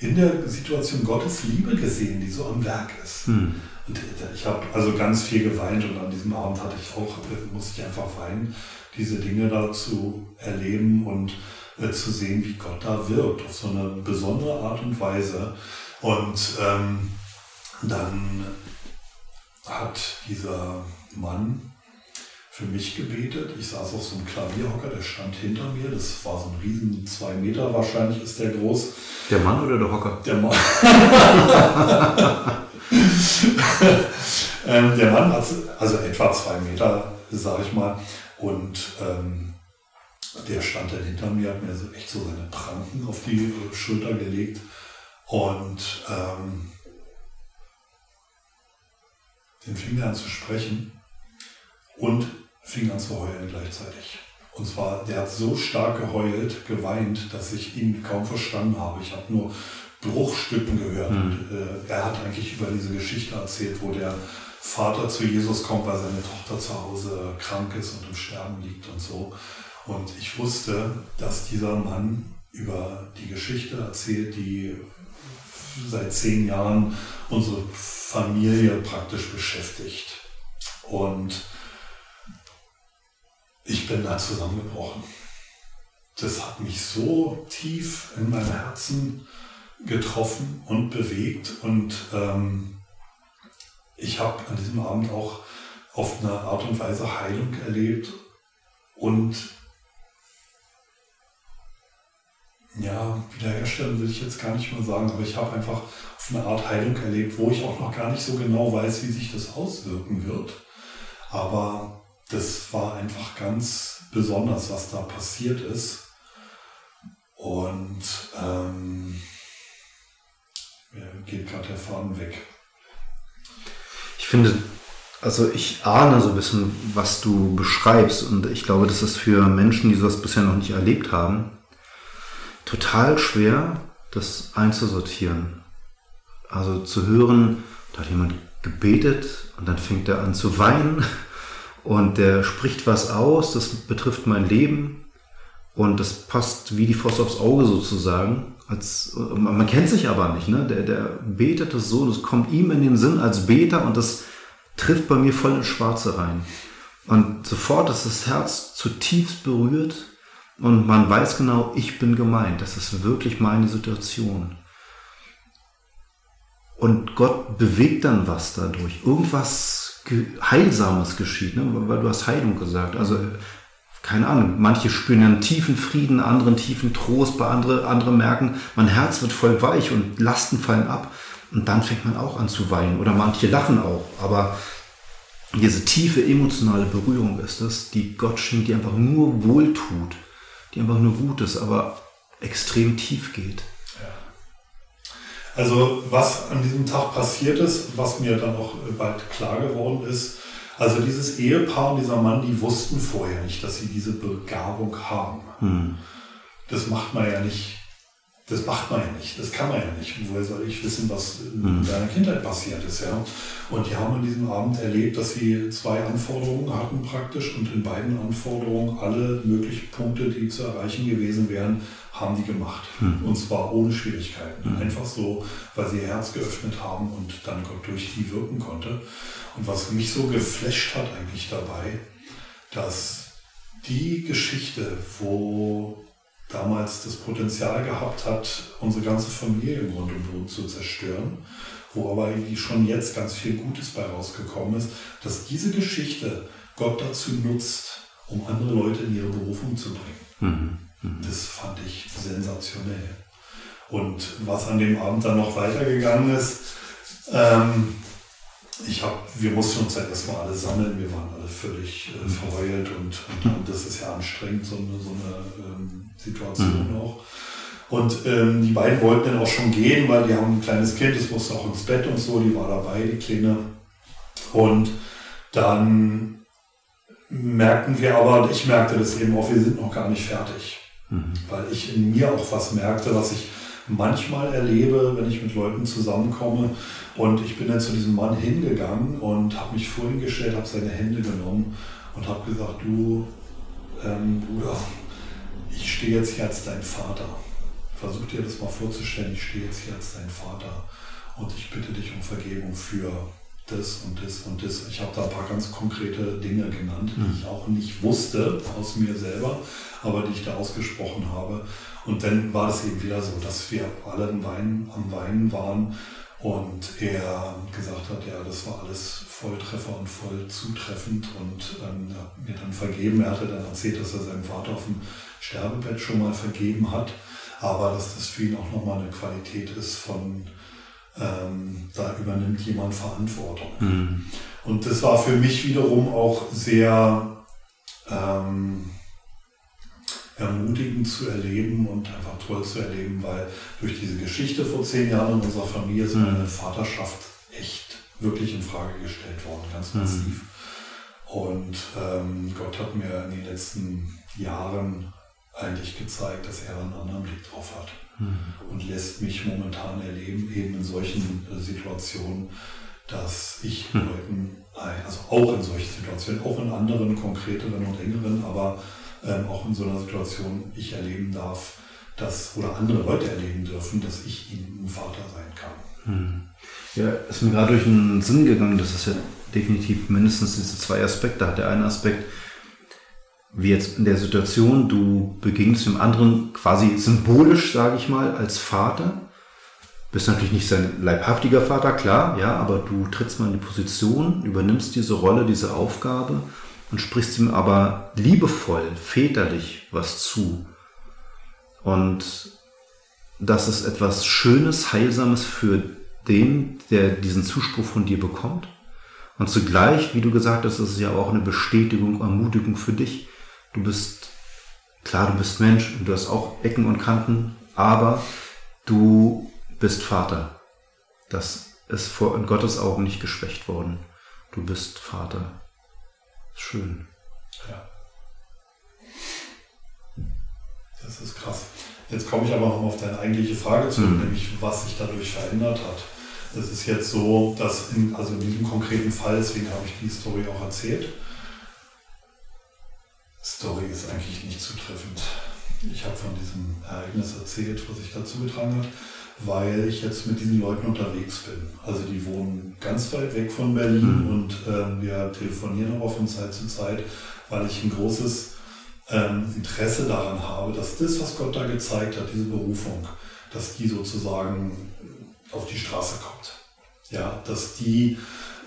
in der Situation Gottes Liebe gesehen, die so am Werk ist. Hm. Und ich habe also ganz viel geweint und an diesem Abend hatte ich auch, musste ich einfach weinen, diese Dinge da zu erleben und äh, zu sehen, wie Gott da wirkt, auf so eine besondere Art und Weise. Und ähm, dann hat dieser Mann für mich gebetet. Ich saß auf so einem Klavierhocker, der stand hinter mir. Das war so ein riesen, zwei Meter wahrscheinlich ist der groß. Der Mann oder der Hocker? Der Mann. ähm, der Mann hat also etwa zwei Meter, sag ich mal. Und ähm, der stand dann hinter mir, hat mir so echt so seine Pranken auf die Schulter gelegt. Und ähm, den fing er an zu sprechen. Und fing an zu heulen gleichzeitig. Und zwar, der hat so stark geheult, geweint, dass ich ihn kaum verstanden habe. Ich habe nur Bruchstücken gehört. Mhm. Und, äh, er hat eigentlich über diese Geschichte erzählt, wo der Vater zu Jesus kommt, weil seine Tochter zu Hause krank ist und im Sterben liegt und so. Und ich wusste, dass dieser Mann über die Geschichte erzählt, die seit zehn Jahren unsere Familie praktisch beschäftigt. Und ich bin da zusammengebrochen. Das hat mich so tief in mein Herzen getroffen und bewegt und ähm, ich habe an diesem Abend auch auf eine Art und Weise Heilung erlebt und ja, wiederherstellen will ich jetzt gar nicht mal sagen, aber ich habe einfach auf eine Art Heilung erlebt, wo ich auch noch gar nicht so genau weiß, wie sich das auswirken wird. Aber das war einfach ganz besonders, was da passiert ist. Und ähm, mir geht gerade der Faden weg. Ich finde, Also ich ahne so ein bisschen, was du beschreibst und ich glaube, das ist für Menschen, die sowas bisher noch nicht erlebt haben, total schwer, das einzusortieren. Also zu hören, da hat jemand gebetet und dann fängt er an zu weinen und der spricht was aus, das betrifft mein Leben und das passt wie die Faust aufs Auge sozusagen. Als, man kennt sich aber nicht, ne? Der, der betet das so, das kommt ihm in den Sinn als Beter und das trifft bei mir voll ins Schwarze rein. Und sofort ist das Herz zutiefst berührt und man weiß genau, ich bin gemeint. Das ist wirklich meine Situation. Und Gott bewegt dann was dadurch. Irgendwas Heilsames geschieht, ne? weil du hast Heilung gesagt. Also keine Ahnung, manche spüren einen tiefen Frieden, anderen tiefen Trost, bei andere, andere merken, mein Herz wird voll weich und Lasten fallen ab. Und dann fängt man auch an zu weinen. Oder manche lachen auch. Aber diese tiefe emotionale Berührung ist es, die Gott schenkt, die einfach nur wohltut, die einfach nur gut ist, aber extrem tief geht. Also was an diesem Tag passiert ist, was mir dann auch bald klar geworden ist, also dieses Ehepaar und dieser Mann, die wussten vorher nicht, dass sie diese Begabung haben. Hm. Das macht man ja nicht. Das macht man ja nicht. Das kann man ja nicht. Woher soll ich wissen, was in hm. deiner Kindheit passiert ist, ja? Und die haben an diesem Abend erlebt, dass sie zwei Anforderungen hatten praktisch und in beiden Anforderungen alle möglichen Punkte, die zu erreichen gewesen wären, haben die gemacht. Hm. Und zwar ohne Schwierigkeiten. Hm. Einfach so, weil sie ihr Herz geöffnet haben und dann Gott durch die wirken konnte. Und was mich so geflasht hat eigentlich dabei, dass die Geschichte, wo damals das Potenzial gehabt hat, unsere ganze Familie im Grund und Boden zu zerstören, wo aber schon jetzt ganz viel Gutes bei rausgekommen ist, dass diese Geschichte Gott dazu nutzt, um andere Leute in ihre Berufung zu bringen. Mhm. Mhm. Das fand ich sensationell. Und was an dem Abend dann noch weitergegangen ist, ähm, ich habe, wir mussten uns halt erstmal alle sammeln, wir waren alle völlig äh, mhm. verheult und, und, und, das ist ja anstrengend, so eine, so eine ähm, Situation mhm. auch. Und ähm, die beiden wollten dann auch schon gehen, weil die haben ein kleines Kind, das musste auch ins Bett und so, die war dabei, die Kleine. Und dann merkten wir aber, und ich merkte das eben auch, wir sind noch gar nicht fertig. Mhm. Weil ich in mir auch was merkte, was ich manchmal erlebe, wenn ich mit Leuten zusammenkomme. Und ich bin dann zu diesem Mann hingegangen und habe mich vorhin gestellt, habe seine Hände genommen und habe gesagt, du ähm, Bruder, ich stehe jetzt hier als dein Vater. Versuch dir das mal vorzustellen, ich stehe jetzt hier als dein Vater und ich bitte dich um Vergebung für das und das und das. Ich habe da ein paar ganz konkrete Dinge genannt, die mhm. ich auch nicht wusste aus mir selber, aber die ich da ausgesprochen habe. Und dann war es eben wieder so, dass wir alle am Weinen, am Weinen waren und er gesagt hat, ja, das war alles Volltreffer und voll zutreffend und ähm, mir dann vergeben. Er hatte dann erzählt, dass er seinem Vater auf dem Sterbebett schon mal vergeben hat, aber dass das für ihn auch nochmal eine Qualität ist von, ähm, da übernimmt jemand Verantwortung. Mhm. Und das war für mich wiederum auch sehr, ähm, ermutigend zu erleben und einfach toll zu erleben, weil durch diese Geschichte vor zehn Jahren in unserer Familie ist meine mhm. Vaterschaft echt wirklich in Frage gestellt worden, ganz mhm. massiv. Mhm. Und ähm, Gott hat mir in den letzten Jahren eigentlich gezeigt, dass er einen anderen Blick drauf hat mhm. und lässt mich momentan erleben, eben in solchen äh, Situationen, dass ich mhm. Leuten, also auch in solchen Situationen, auch in anderen konkreteren und engeren, aber ähm, auch in so einer Situation ich erleben darf, dass, oder andere Leute erleben dürfen, dass ich ihnen ein Vater sein kann. Hm. Ja, ist mir gerade durch den Sinn gegangen, dass es ja definitiv mindestens diese zwei Aspekte hat. Der eine Aspekt, wie jetzt in der Situation, du begegnest dem anderen quasi symbolisch, sage ich mal, als Vater. Bist natürlich nicht sein leibhaftiger Vater, klar, ja, aber du trittst mal in die Position, übernimmst diese Rolle, diese Aufgabe und sprichst ihm aber liebevoll, väterlich was zu. Und das ist etwas Schönes, Heilsames für den, der diesen Zuspruch von dir bekommt. Und zugleich, wie du gesagt hast, ist es ja auch eine Bestätigung, Ermutigung für dich. Du bist, klar, du bist Mensch und du hast auch Ecken und Kanten, aber du bist Vater. Das ist vor in Gottes Augen nicht geschwächt worden. du bist Vater. Schön. Ja. Das ist krass. Jetzt komme ich aber noch auf deine eigentliche Frage zurück, mhm. nämlich was sich dadurch verändert hat. Es ist jetzt so, dass in, also in diesem konkreten Fall, deswegen habe ich die Story auch erzählt. Story ist eigentlich nicht zutreffend. Ich habe von diesem Ereignis erzählt, was sich dazu getragen hat, weil ich jetzt mit diesen Leuten unterwegs bin. Also die wohnen ganz weit weg von Berlin mhm. und äh, wir telefonieren aber von Zeit zu Zeit, weil ich ein großes ähm, Interesse daran habe, dass das, was Gott da gezeigt hat, diese Berufung, dass die sozusagen auf die Straße kommt. Ja, dass die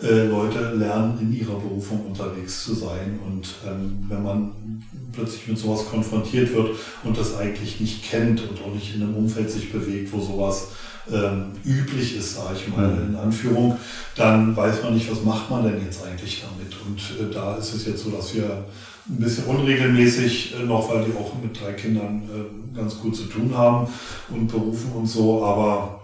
äh, Leute lernen, in ihrer Berufung unterwegs zu sein. Und ähm, wenn man plötzlich mit sowas konfrontiert wird und das eigentlich nicht kennt und auch nicht in einem Umfeld sich bewegt, wo sowas ähm, üblich ist, sage ich mal, mhm. in Anführung, dann weiß man nicht, was macht man denn jetzt eigentlich damit. Und äh, da ist es jetzt so, dass wir ein bisschen unregelmäßig äh, noch, weil die auch mit drei Kindern äh, ganz gut zu tun haben und berufen und so, aber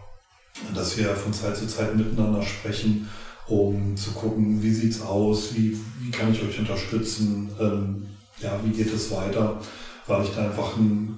dass wir von Zeit zu Zeit miteinander sprechen, um zu gucken, wie sieht es aus, wie, wie kann ich euch unterstützen, ähm, ja, wie geht es weiter, weil ich da einfach ein,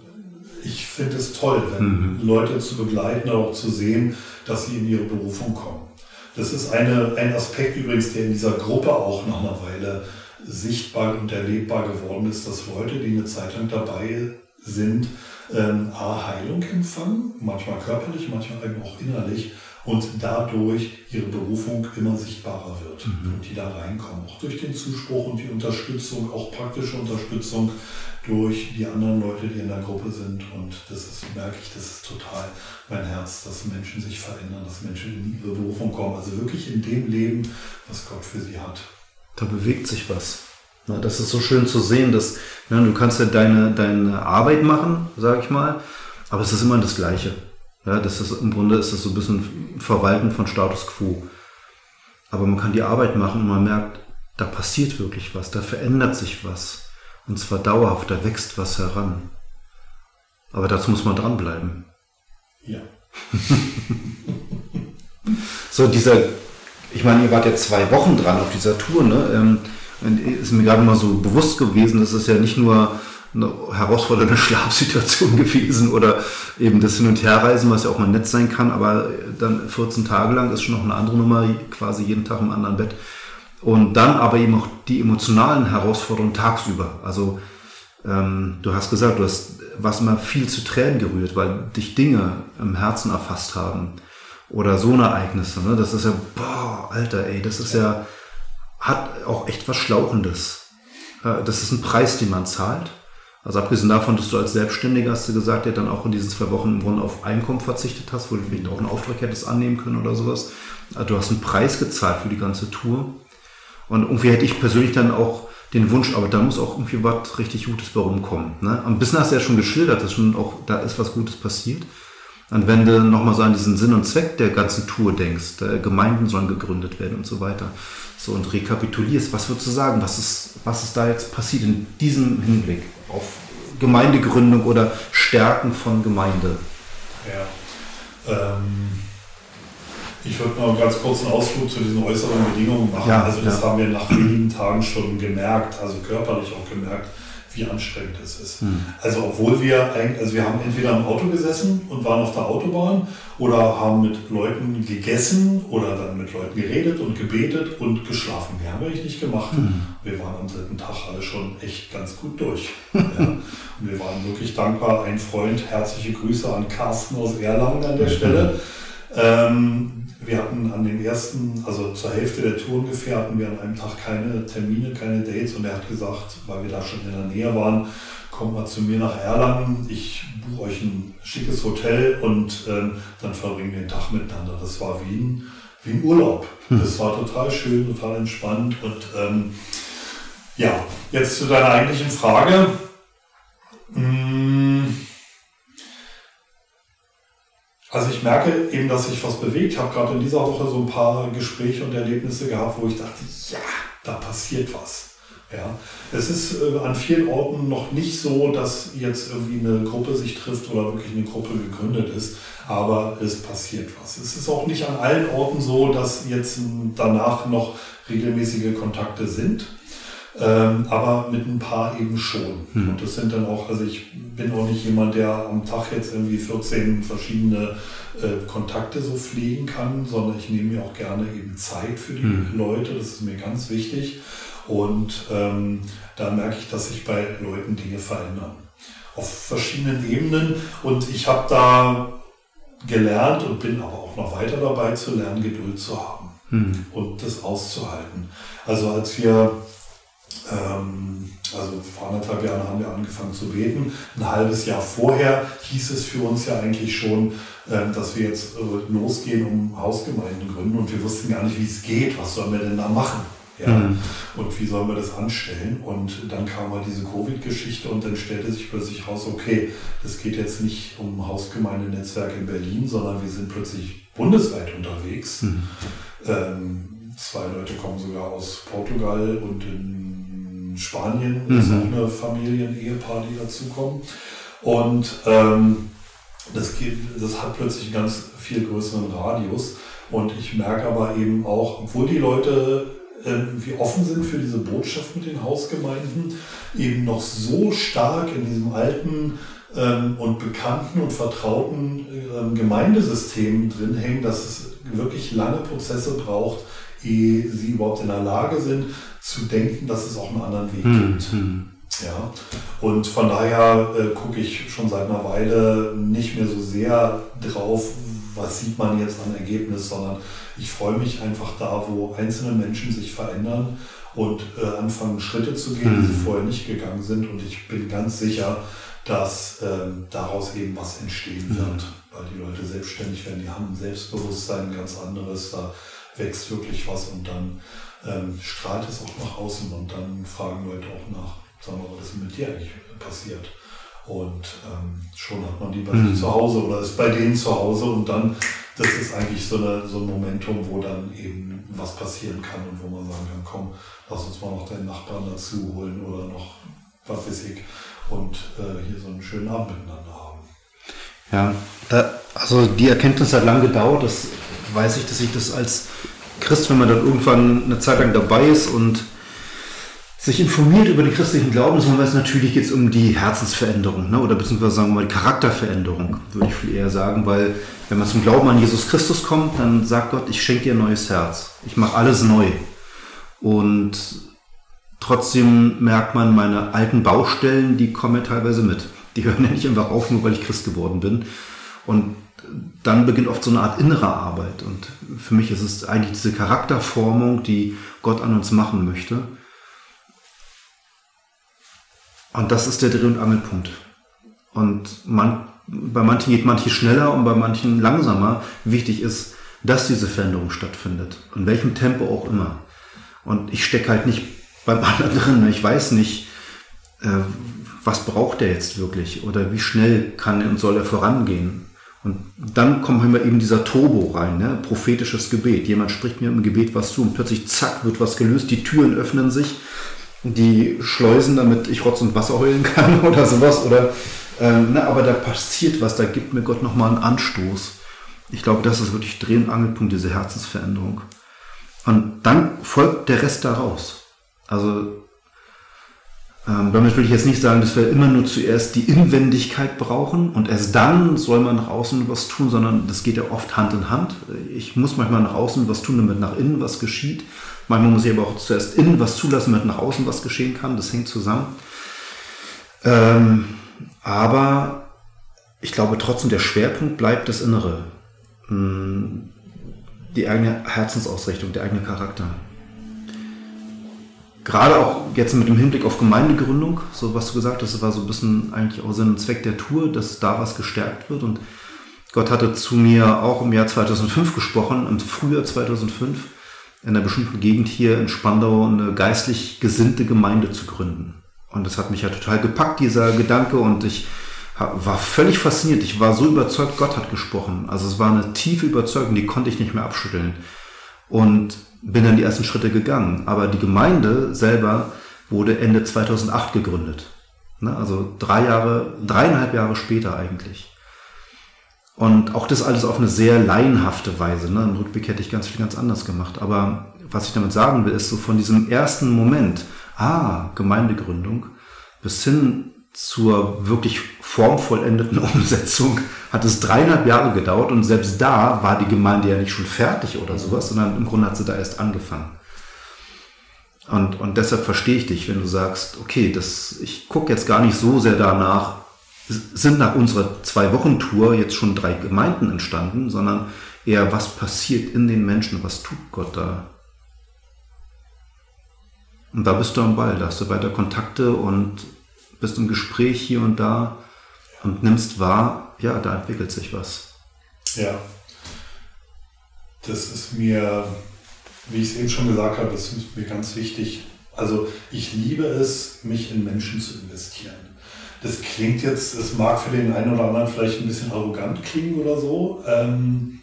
ich finde es toll, wenn mhm. Leute zu begleiten, auch zu sehen, dass sie in ihre Berufung kommen. Das ist eine, ein Aspekt übrigens, der in dieser Gruppe auch nach einer Weile sichtbar und erlebbar geworden ist, dass Leute, die eine Zeit lang dabei sind, ähm, A, Heilung empfangen, manchmal körperlich, manchmal eben auch innerlich und dadurch ihre Berufung immer sichtbarer wird mhm. und die da reinkommen. Auch durch den Zuspruch und die Unterstützung, auch praktische Unterstützung durch die anderen Leute, die in der Gruppe sind. Und das ist, merke ich, das ist total mein Herz, dass Menschen sich verändern, dass Menschen in ihre Berufung kommen. Also wirklich in dem Leben, was Gott für sie hat da bewegt sich was. Ja, das ist so schön zu sehen, dass ja, du kannst ja deine, deine Arbeit machen, sage ich mal, aber es ist immer das Gleiche. Ja, das ist im Grunde ist es so ein bisschen Verwalten von Status quo. Aber man kann die Arbeit machen und man merkt, da passiert wirklich was, da verändert sich was. Und zwar dauerhaft, da wächst was heran. Aber dazu muss man dranbleiben. Ja. so, dieser ich meine, ihr wart ja zwei Wochen dran auf dieser Tour, ne? Ähm, ist mir gerade mal so bewusst gewesen, dass es ja nicht nur eine herausfordernde Schlafsituation gewesen oder eben das Hin- und Herreisen, was ja auch mal nett sein kann, aber dann 14 Tage lang ist schon noch eine andere Nummer, quasi jeden Tag im anderen Bett. Und dann aber eben auch die emotionalen Herausforderungen tagsüber. Also ähm, du hast gesagt, du hast was immer viel zu Tränen gerührt, weil dich Dinge im Herzen erfasst haben oder so eine Ereignisse. Ne? Das ist ja, boah, Alter, ey, das ist ja, hat auch echt was Schlauchendes. Äh, das ist ein Preis, den man zahlt. Also abgesehen davon, dass du als Selbstständiger, hast du gesagt, ja dann auch in diesen zwei Wochen im Grunde auf Einkommen verzichtet hast, wo du vielleicht auch einen Auftrag hättest annehmen können oder sowas. Also du hast einen Preis gezahlt für die ganze Tour. Und irgendwie hätte ich persönlich dann auch den Wunsch, aber da muss auch irgendwie was richtig Gutes bei rumkommen. Ne? Ein bisschen hast du ja schon geschildert, dass schon auch, da ist was Gutes passiert. Und wenn du nochmal so an diesen Sinn und Zweck der ganzen Tour denkst, Gemeinden sollen gegründet werden und so weiter, so und rekapitulierst, was würdest du sagen, was ist, was ist da jetzt passiert in diesem Hinblick auf Gemeindegründung oder Stärken von Gemeinde? Ja, ähm, ich würde noch ganz kurz einen Ausflug zu diesen äußeren Bedingungen machen. Ja, also das ja. haben wir nach wenigen Tagen schon gemerkt, also körperlich auch gemerkt wie anstrengend es ist. Hm. Also obwohl wir also wir haben entweder im Auto gesessen und waren auf der Autobahn oder haben mit Leuten gegessen oder dann mit Leuten geredet und gebetet und geschlafen. Wir haben eigentlich nicht gemacht. Hm. Wir waren am dritten Tag alle schon echt ganz gut durch. ja. Und wir waren wirklich dankbar. Ein Freund, herzliche Grüße an Carsten aus Erlangen an der Stelle. Ähm, wir hatten an den ersten, also zur Hälfte der Tour ungefähr, hatten wir an einem Tag keine Termine, keine Dates und er hat gesagt, weil wir da schon in der Nähe waren, kommt mal zu mir nach Erlangen, ich buche euch ein schickes Hotel und ähm, dann verbringen wir den Tag miteinander. Das war wie ein, wie ein Urlaub. Hm. Das war total schön, total entspannt und ähm, ja, jetzt zu deiner eigentlichen Frage. Mmh also ich merke eben, dass sich was bewegt. Ich habe gerade in dieser Woche so ein paar Gespräche und Erlebnisse gehabt, wo ich dachte, ja, da passiert was. Ja, es ist äh, an vielen Orten noch nicht so, dass jetzt irgendwie eine Gruppe sich trifft oder wirklich eine Gruppe gegründet ist, aber es passiert was. Es ist auch nicht an allen Orten so, dass jetzt danach noch regelmäßige Kontakte sind. Ähm, aber mit ein paar eben schon. Mhm. Und das sind dann auch, also ich bin auch nicht jemand, der am Tag jetzt irgendwie 14 verschiedene äh, Kontakte so pflegen kann, sondern ich nehme mir auch gerne eben Zeit für die mhm. Leute. Das ist mir ganz wichtig. Und ähm, da merke ich, dass sich bei Leuten Dinge verändern. Auf verschiedenen Ebenen. Und ich habe da gelernt und bin aber auch noch weiter dabei zu lernen, Geduld zu haben mhm. und das auszuhalten. Also als wir also vor anderthalb Jahren haben wir angefangen zu beten. Ein halbes Jahr vorher hieß es für uns ja eigentlich schon, ähm, dass wir jetzt äh, losgehen, um Hausgemeinden gründen und wir wussten gar nicht, wie es geht. Was sollen wir denn da machen? Ja. Mhm. Und wie sollen wir das anstellen? Und dann kam mal diese Covid-Geschichte und dann stellte sich plötzlich raus, okay, es geht jetzt nicht um Hausgemeindenetzwerk in Berlin, sondern wir sind plötzlich bundesweit unterwegs. Mhm. Ähm, zwei Leute kommen sogar aus Portugal und in Spanien mhm. ist auch eine Familien-Ehepaar, die dazukommen. Und ähm, das, geht, das hat plötzlich einen ganz viel größeren Radius. Und ich merke aber eben auch, obwohl die Leute wie offen sind für diese Botschaft mit den Hausgemeinden, eben noch so stark in diesem alten ähm, und bekannten und vertrauten ähm, Gemeindesystem drin hängen, dass es wirklich lange Prozesse braucht, ehe sie überhaupt in der Lage sind, zu denken, dass es auch einen anderen Weg hm, gibt. Hm. Ja, und von daher äh, gucke ich schon seit einer Weile nicht mehr so sehr drauf, was sieht man jetzt an Ergebnis, sondern ich freue mich einfach da, wo einzelne Menschen sich verändern und äh, anfangen, Schritte zu gehen, die sie mhm. vorher nicht gegangen sind. Und ich bin ganz sicher, dass ähm, daraus eben was entstehen mhm. wird, weil die Leute selbstständig werden, die haben ein Selbstbewusstsein, ein ganz anderes, da wächst wirklich was und dann ähm, strahlt es auch nach außen und dann fragen Leute auch nach, sagen wir mal, was ist mit dir eigentlich passiert? Und ähm, schon hat man die bei mhm. sich zu Hause oder ist bei denen zu Hause und dann, das ist eigentlich so, eine, so ein Momentum, wo dann eben was passieren kann und wo man sagen kann, komm, lass uns mal noch deinen Nachbarn dazu holen oder noch was weiß ich und äh, hier so einen schönen Abend miteinander haben. Ja, da, also die Erkenntnis hat lange gedauert, das weiß ich, dass ich das als Christ, wenn man dann irgendwann eine Zeit lang dabei ist und sich informiert über den christlichen Glauben, sondern weiß natürlich geht es um die Herzensveränderung, ne? oder beziehungsweise sagen wir mal die Charakterveränderung, würde ich viel eher sagen, weil wenn man zum Glauben an Jesus Christus kommt, dann sagt Gott, ich schenke dir ein neues Herz, ich mache alles neu. Und trotzdem merkt man, meine alten Baustellen, die kommen ja teilweise mit. Die hören ja nicht einfach auf, nur weil ich Christ geworden bin. Und dann beginnt oft so eine Art innere Arbeit. Und für mich ist es eigentlich diese Charakterformung, die Gott an uns machen möchte und das ist der Dreh- und Angelpunkt. Und man, bei manchen geht manche schneller und bei manchen langsamer. Wichtig ist, dass diese Veränderung stattfindet. In welchem Tempo auch immer. Und ich stecke halt nicht beim anderen drin. Ich weiß nicht, äh, was braucht er jetzt wirklich oder wie schnell kann und soll er vorangehen. Und dann kommt immer eben dieser Turbo rein, ne? prophetisches Gebet. Jemand spricht mir im Gebet was zu und plötzlich zack wird was gelöst, die Türen öffnen sich die Schleusen, damit ich Rotz und Wasser heulen kann oder sowas. Oder, ähm, na, aber da passiert was, da gibt mir Gott nochmal einen Anstoß. Ich glaube, das ist wirklich Dreh- und Angelpunkt, diese Herzensveränderung. Und dann folgt der Rest daraus. Also ähm, damit will ich jetzt nicht sagen, dass wir immer nur zuerst die Inwendigkeit brauchen und erst dann soll man nach außen was tun, sondern das geht ja oft Hand in Hand. Ich muss manchmal nach außen was tun, damit nach innen was geschieht. Manchmal muss ich aber auch zuerst innen was zulassen, damit nach außen was geschehen kann. Das hängt zusammen. Ähm, aber ich glaube trotzdem, der Schwerpunkt bleibt das Innere. Hm, die eigene Herzensausrichtung, der eigene Charakter. Gerade auch jetzt mit dem Hinblick auf Gemeindegründung, so was du gesagt hast, das war so ein bisschen eigentlich auch Sinn und Zweck der Tour, dass da was gestärkt wird. Und Gott hatte zu mir auch im Jahr 2005 gesprochen, im Frühjahr 2005 in einer bestimmten Gegend hier in Spandau eine geistlich gesinnte Gemeinde zu gründen. Und das hat mich ja total gepackt, dieser Gedanke, und ich war völlig fasziniert. Ich war so überzeugt, Gott hat gesprochen. Also es war eine tiefe Überzeugung, die konnte ich nicht mehr abschütteln. Und bin dann die ersten Schritte gegangen. Aber die Gemeinde selber wurde Ende 2008 gegründet. Ne? Also drei Jahre, dreieinhalb Jahre später eigentlich. Und auch das alles auf eine sehr laienhafte Weise. Ne? Im Rückblick hätte ich ganz viel ganz anders gemacht. Aber was ich damit sagen will, ist so von diesem ersten Moment, ah, Gemeindegründung, bis hin zur wirklich formvollendeten Umsetzung hat es dreieinhalb Jahre gedauert und selbst da war die Gemeinde ja nicht schon fertig oder sowas, sondern im Grunde hat sie da erst angefangen. Und, und deshalb verstehe ich dich, wenn du sagst, okay, das, ich gucke jetzt gar nicht so sehr danach, sind nach unserer Zwei-Wochen-Tour jetzt schon drei Gemeinden entstanden, sondern eher, was passiert in den Menschen, was tut Gott da? Und da bist du am Ball, da hast du weiter Kontakte und bist im Gespräch hier und da und nimmst wahr, ja, da entwickelt sich was. Ja, das ist mir wie ich es eben schon gesagt habe, das ist mir ganz wichtig. Also ich liebe es, mich in Menschen zu investieren. Das klingt jetzt, es mag für den einen oder anderen vielleicht ein bisschen arrogant klingen oder so. Ähm,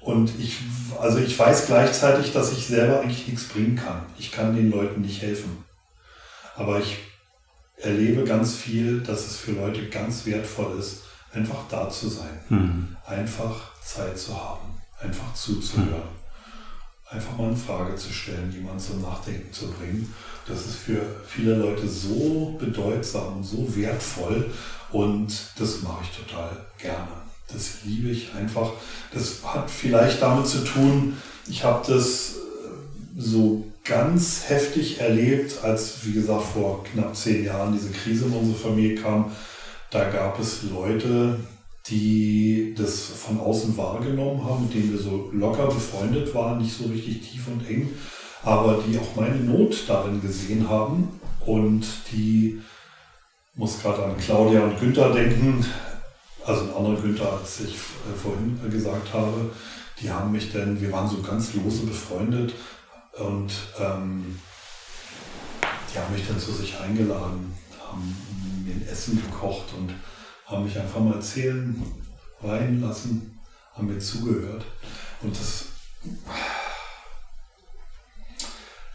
und ich, also ich weiß gleichzeitig, dass ich selber eigentlich nichts bringen kann. Ich kann den Leuten nicht helfen. Aber ich erlebe ganz viel, dass es für Leute ganz wertvoll ist, einfach da zu sein. Mhm. Einfach Zeit zu haben. Einfach zuzuhören. Mhm einfach mal eine Frage zu stellen, jemanden zum Nachdenken zu bringen. Das ist für viele Leute so bedeutsam so wertvoll und das mache ich total gerne. Das liebe ich einfach. Das hat vielleicht damit zu tun, ich habe das äh, so ganz heftig erlebt, als, wie gesagt, vor knapp zehn Jahren diese Krise in unsere Familie kam. Da gab es Leute, die das von außen wahrgenommen haben, mit denen wir so locker befreundet waren, nicht so richtig tief und eng, aber die auch meine Not darin gesehen haben und die muss gerade an Claudia und Günther denken, also ein anderer Günther, als ich äh, vorhin gesagt habe, die haben mich denn, wir waren so ganz lose befreundet und ähm, die haben mich dann zu sich eingeladen, haben mir ein Essen gekocht und haben mich einfach mal erzählen, weinen lassen, haben mir zugehört. Und das,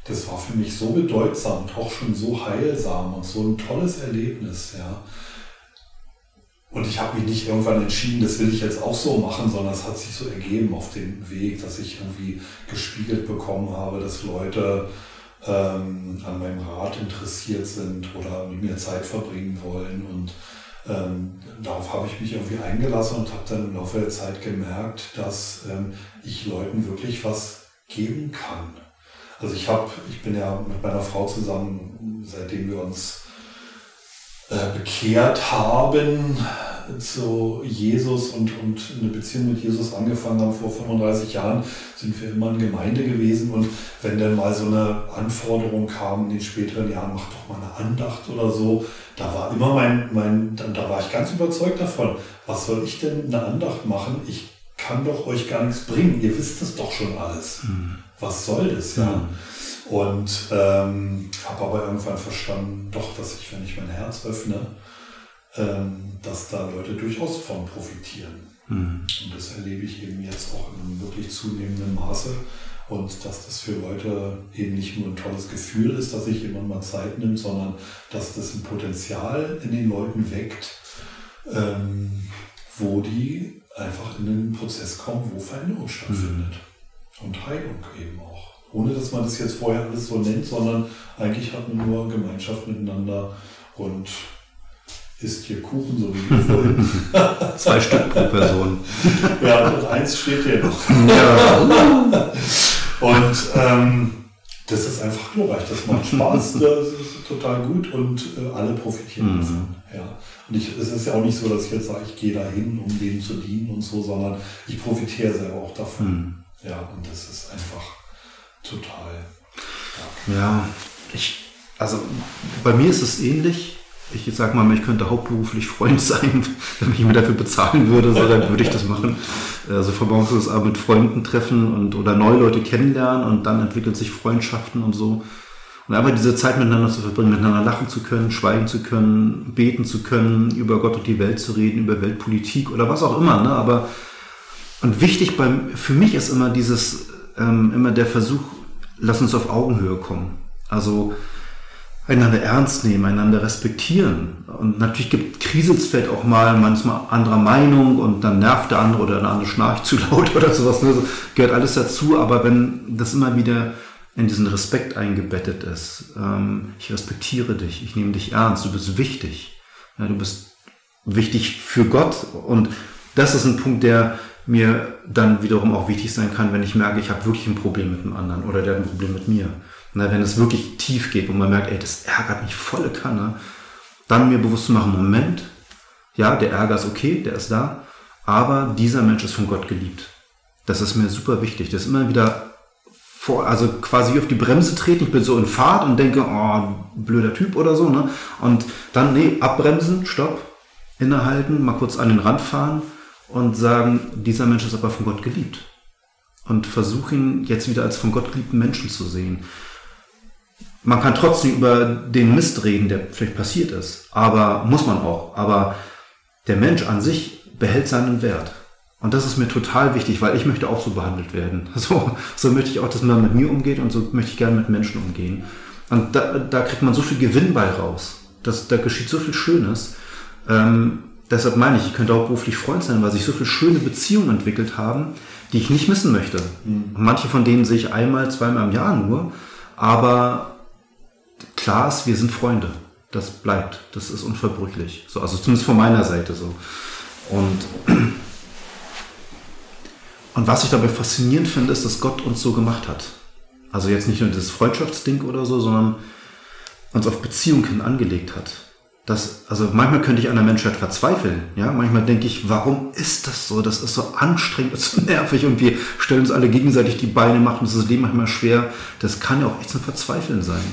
das war für mich so bedeutsam und auch schon so heilsam und so ein tolles Erlebnis, ja. Und ich habe mich nicht irgendwann entschieden, das will ich jetzt auch so machen, sondern es hat sich so ergeben auf dem Weg, dass ich irgendwie gespiegelt bekommen habe, dass Leute ähm, an meinem Rat interessiert sind oder mit mir Zeit verbringen wollen und ähm, darauf habe ich mich irgendwie eingelassen und habe dann im Laufe der Zeit gemerkt, dass ähm, ich Leuten wirklich was geben kann. Also ich habe, ich bin ja mit meiner Frau zusammen, seitdem wir uns äh, bekehrt haben zu Jesus und, und eine Beziehung mit Jesus angefangen haben vor 35 Jahren, sind wir immer in Gemeinde gewesen. Und wenn dann mal so eine Anforderung kam in den späteren Jahren, mach doch mal eine Andacht oder so, da war immer mein, mein da war ich ganz überzeugt davon, was soll ich denn eine Andacht machen? Ich kann doch euch gar nichts bringen, ihr wisst es doch schon alles. Mhm. Was soll das, ja? Mhm. Und ähm, habe aber irgendwann verstanden, doch, dass ich, wenn ich mein Herz öffne, ähm, dass da Leute durchaus von profitieren. Mhm. Und das erlebe ich eben jetzt auch in einem wirklich zunehmenden Maße. Und dass das für Leute eben nicht nur ein tolles Gefühl ist, dass sich jemand mal Zeit nimmt, sondern dass das ein Potenzial in den Leuten weckt, ähm, wo die einfach in einen Prozess kommen, wo Veränderung stattfindet. Mhm. Und Heilung eben auch. Ohne dass man das jetzt vorher alles so nennt, sondern eigentlich hat man nur Gemeinschaft miteinander und isst hier Kuchen, so wie wir vorhin. Zwei Stück pro Person. ja, und eins steht hier noch. ja. Und ähm, das ist einfach glorreich, das macht Spaß, das ist total gut und äh, alle profitieren mhm. davon. Ja. Und ich, es ist ja auch nicht so, dass ich jetzt sage, ich gehe dahin, um denen zu dienen und so, sondern ich profitiere selber auch davon. Mhm. Ja, und das ist einfach total. Stark. Ja, ich, also bei mir ist es ähnlich ich sag mal, ich könnte hauptberuflich Freund sein, wenn mich jemand dafür bezahlen würde, so, dann würde ich das machen. Also von ist es aber mit Freunden treffen und oder neue Leute kennenlernen und dann entwickelt sich Freundschaften und so. Und einfach diese Zeit miteinander zu verbringen, miteinander lachen zu können, schweigen zu können, beten zu können, über Gott und die Welt zu reden, über Weltpolitik oder was auch immer. Ne? Aber und wichtig beim, für mich ist immer dieses, ähm, immer der Versuch, lass uns auf Augenhöhe kommen. Also einander ernst nehmen, einander respektieren. Und natürlich gibt kriselt vielleicht auch mal manchmal anderer Meinung und dann nervt der andere oder der andere schnarcht zu laut oder sowas. Ne? gehört alles dazu, aber wenn das immer wieder in diesen Respekt eingebettet ist, ähm, ich respektiere dich, ich nehme dich ernst, du bist wichtig. Ja, du bist wichtig für Gott und das ist ein Punkt, der mir dann wiederum auch wichtig sein kann, wenn ich merke, ich habe wirklich ein Problem mit dem anderen oder der hat ein Problem mit mir. Na, wenn es wirklich tief geht und man merkt, ey, das ärgert mich volle Kanne, dann mir bewusst zu machen, Moment, ja, der Ärger ist okay, der ist da, aber dieser Mensch ist von Gott geliebt. Das ist mir super wichtig. Das ist immer wieder vor, also quasi auf die Bremse treten. Ich bin so in Fahrt und denke, oh, blöder Typ oder so, ne? Und dann, nee, abbremsen, stopp, innehalten, mal kurz an den Rand fahren und sagen, dieser Mensch ist aber von Gott geliebt. Und versuche ihn jetzt wieder als von Gott geliebten Menschen zu sehen. Man kann trotzdem über den Mist reden, der vielleicht passiert ist. Aber muss man auch. Aber der Mensch an sich behält seinen Wert. Und das ist mir total wichtig, weil ich möchte auch so behandelt werden. So, so möchte ich auch, dass man mit mir umgeht und so möchte ich gerne mit Menschen umgehen. Und da, da kriegt man so viel Gewinn bei raus. Das, da geschieht so viel Schönes. Ähm, deshalb meine ich, ich könnte auch beruflich Freund sein, weil sich so viele schöne Beziehungen entwickelt haben, die ich nicht missen möchte. Mhm. Manche von denen sehe ich einmal, zweimal im Jahr nur. Aber klar ist, wir sind Freunde. Das bleibt. Das ist unverbrüchlich. So, also zumindest von meiner Seite so. Und, und was ich dabei faszinierend finde, ist, dass Gott uns so gemacht hat. Also jetzt nicht nur dieses Freundschaftsding oder so, sondern uns auf Beziehung hin angelegt hat. Das, also manchmal könnte ich an der Menschheit verzweifeln. Ja, manchmal denke ich, warum ist das so? Das ist so anstrengend, das ist so nervig und wir stellen uns alle gegenseitig die Beine, machen uns das Leben manchmal schwer. Das kann ja auch echt zum Verzweifeln sein.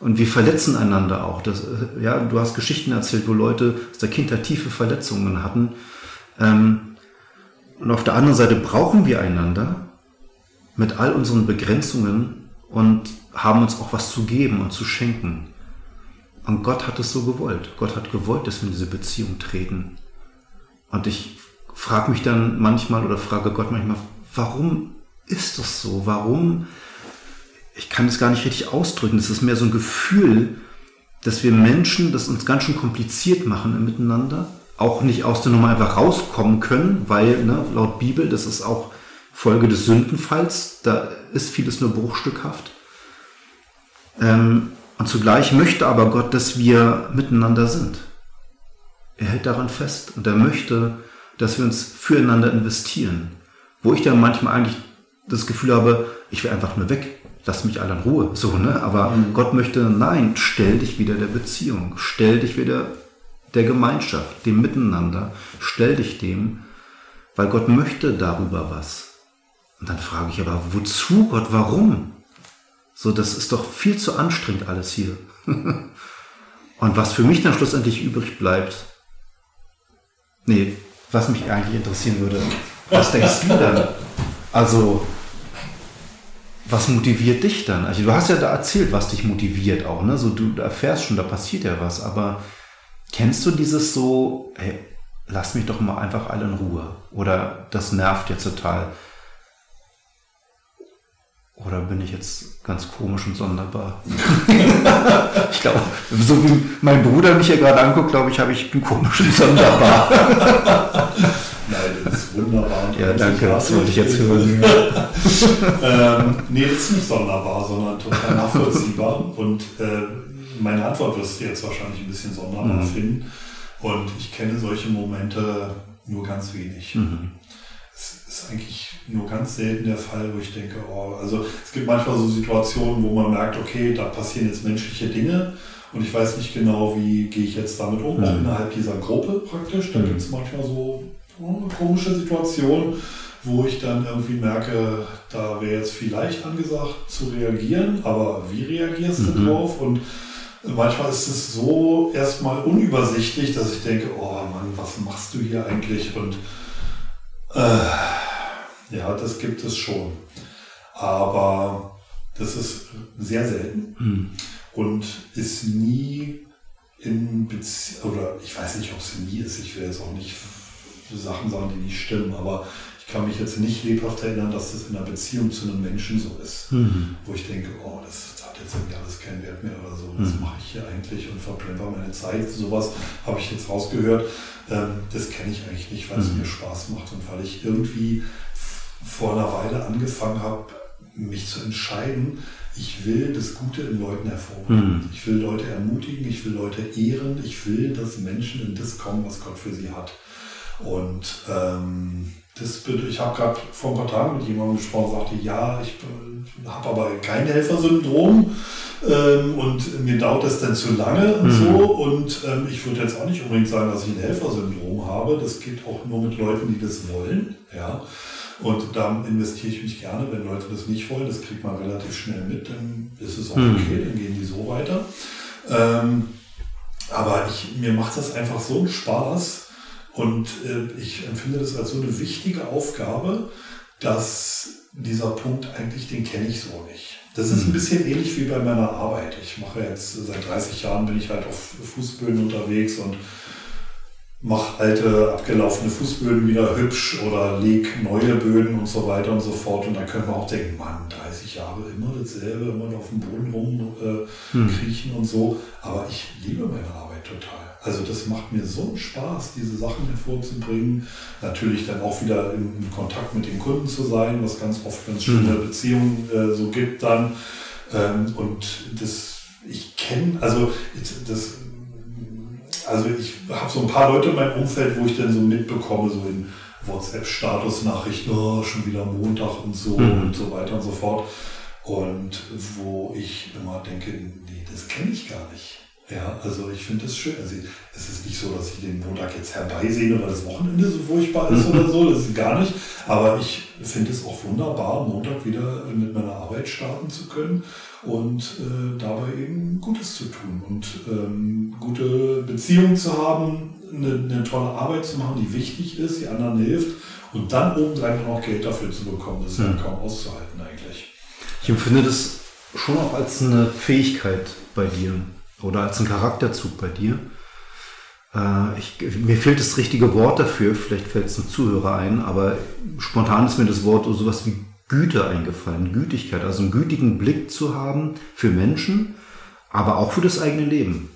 Und wir verletzen einander auch. Das, ja, du hast Geschichten erzählt, wo Leute aus der Kindheit tiefe Verletzungen hatten. Ähm, und auf der anderen Seite brauchen wir einander mit all unseren Begrenzungen und haben uns auch was zu geben und zu schenken. Und Gott hat es so gewollt. Gott hat gewollt, dass wir in diese Beziehung treten. Und ich frage mich dann manchmal oder frage Gott manchmal, warum ist das so? Warum? Ich kann es gar nicht richtig ausdrücken. Es ist mehr so ein Gefühl, dass wir Menschen das uns ganz schön kompliziert machen im Miteinander. Auch nicht aus der Nummer einfach rauskommen können, weil ne, laut Bibel, das ist auch Folge des Sündenfalls, da ist vieles nur bruchstückhaft. Ähm, und zugleich möchte aber Gott, dass wir miteinander sind. Er hält daran fest und er möchte, dass wir uns füreinander investieren. Wo ich dann manchmal eigentlich das Gefühl habe, ich will einfach nur weg, lass mich alle in Ruhe, so, ne? Aber mhm. Gott möchte, nein, stell dich wieder der Beziehung, stell dich wieder der Gemeinschaft, dem Miteinander, stell dich dem, weil Gott möchte darüber was. Und dann frage ich aber, wozu Gott, warum? So, das ist doch viel zu anstrengend alles hier. Und was für mich dann schlussendlich übrig bleibt, nee, was mich eigentlich interessieren würde, was denkst du dann? Also, was motiviert dich dann? Also, du hast ja da erzählt, was dich motiviert auch, ne? So, du erfährst schon, da passiert ja was, aber kennst du dieses so, hey, lass mich doch mal einfach alle in Ruhe? Oder das nervt jetzt total. Oder bin ich jetzt ganz komisch und sonderbar? ich glaube, so wie mein Bruder mich hier gerade anguckt, glaube ich, habe ich bin komisch und sonderbar. Nein, das ist wunderbar. Ja, danke, das wollte ich jetzt hören. ähm, nee, das ist nicht sonderbar, sondern total nachvollziehbar. Und äh, meine Antwort wirst du jetzt wahrscheinlich ein bisschen sonderbar mhm. finden. Und ich kenne solche Momente nur ganz wenig. Mhm ist eigentlich nur ganz selten der Fall, wo ich denke, oh, also es gibt manchmal so Situationen, wo man merkt, okay, da passieren jetzt menschliche Dinge und ich weiß nicht genau, wie gehe ich jetzt damit um, mhm. innerhalb dieser Gruppe praktisch. Da mhm. gibt es manchmal so oh, komische Situationen, wo ich dann irgendwie merke, da wäre jetzt vielleicht angesagt zu reagieren, aber wie reagierst du mhm. drauf? Und manchmal ist es so erstmal unübersichtlich, dass ich denke, oh Mann, was machst du hier eigentlich? Und äh, ja, das gibt es schon. Aber das ist sehr selten mhm. und ist nie in Beziehung, oder ich weiß nicht, ob es nie ist, ich will jetzt auch nicht Sachen sagen, die nicht stimmen, aber ich kann mich jetzt nicht lebhaft erinnern, dass das in einer Beziehung zu einem Menschen so ist, mhm. wo ich denke, oh, das hat jetzt irgendwie alles keinen Wert mehr oder so, was mhm. mache ich hier eigentlich und verplemper meine Zeit, sowas habe ich jetzt rausgehört. Ähm, das kenne ich eigentlich nicht, weil es mhm. mir Spaß macht und weil ich irgendwie vor einer Weile angefangen habe, mich zu entscheiden, ich will das Gute in Leuten hervorbringen. Mhm. Ich will Leute ermutigen, ich will Leute ehren, ich will, dass Menschen in das kommen, was Gott für sie hat. Und ähm, das, ich habe gerade vor ein paar Tagen mit jemandem gesprochen, sagte, ja, ich habe aber kein Helfersyndrom ähm, und mir dauert das dann zu lange und mhm. so. Und ähm, ich würde jetzt auch nicht unbedingt sagen, dass ich ein Helfersyndrom habe. Das geht auch nur mit Leuten, die das wollen. Ja. Und da investiere ich mich gerne, wenn Leute das nicht wollen. Das kriegt man relativ schnell mit, dann ist es auch mhm. okay, dann gehen die so weiter. Ähm, aber ich, mir macht das einfach so einen Spaß und äh, ich empfinde das als so eine wichtige Aufgabe, dass dieser Punkt eigentlich, den kenne ich so nicht. Das ist ein mhm. bisschen ähnlich wie bei meiner Arbeit. Ich mache jetzt seit 30 Jahren bin ich halt auf Fußböden unterwegs und mach alte, abgelaufene Fußböden wieder hübsch oder leg neue Böden und so weiter und so fort. Und da können wir auch denken, Mann, 30 Jahre immer dasselbe, immer auf dem Boden rumkriechen äh, hm. und so. Aber ich liebe meine Arbeit total. Also das macht mir so einen Spaß, diese Sachen hervorzubringen. Natürlich dann auch wieder in, Kontakt mit den Kunden zu sein, was ganz oft ganz schöne hm. Beziehungen äh, so gibt dann. Ähm, und das, ich kenne, also das also ich habe so ein paar Leute in meinem Umfeld, wo ich dann so mitbekomme, so in WhatsApp-Status-Nachrichten, oh, schon wieder Montag und so mhm. und so weiter und so fort. Und wo ich immer denke, nee, das kenne ich gar nicht. Ja, also ich finde das schön. Also es ist nicht so, dass ich den Montag jetzt herbeisehne, weil das Wochenende so furchtbar ist oder so. Das ist gar nicht. Aber ich finde es auch wunderbar, Montag wieder mit meiner Arbeit starten zu können und äh, dabei eben Gutes zu tun und ähm, gute Beziehungen zu haben, eine, eine, tolle Arbeit zu machen, die wichtig ist, die anderen hilft und dann obendrein auch Geld dafür zu bekommen. Das ist ja, ja kaum auszuhalten eigentlich. Ich empfinde das schon auch als eine Fähigkeit bei dir oder als ein Charakterzug bei dir. Äh, ich, mir fehlt das richtige Wort dafür, vielleicht fällt es einem Zuhörer ein, aber spontan ist mir das Wort sowas wie Güte eingefallen, Gütigkeit, also einen gütigen Blick zu haben für Menschen, aber auch für das eigene Leben.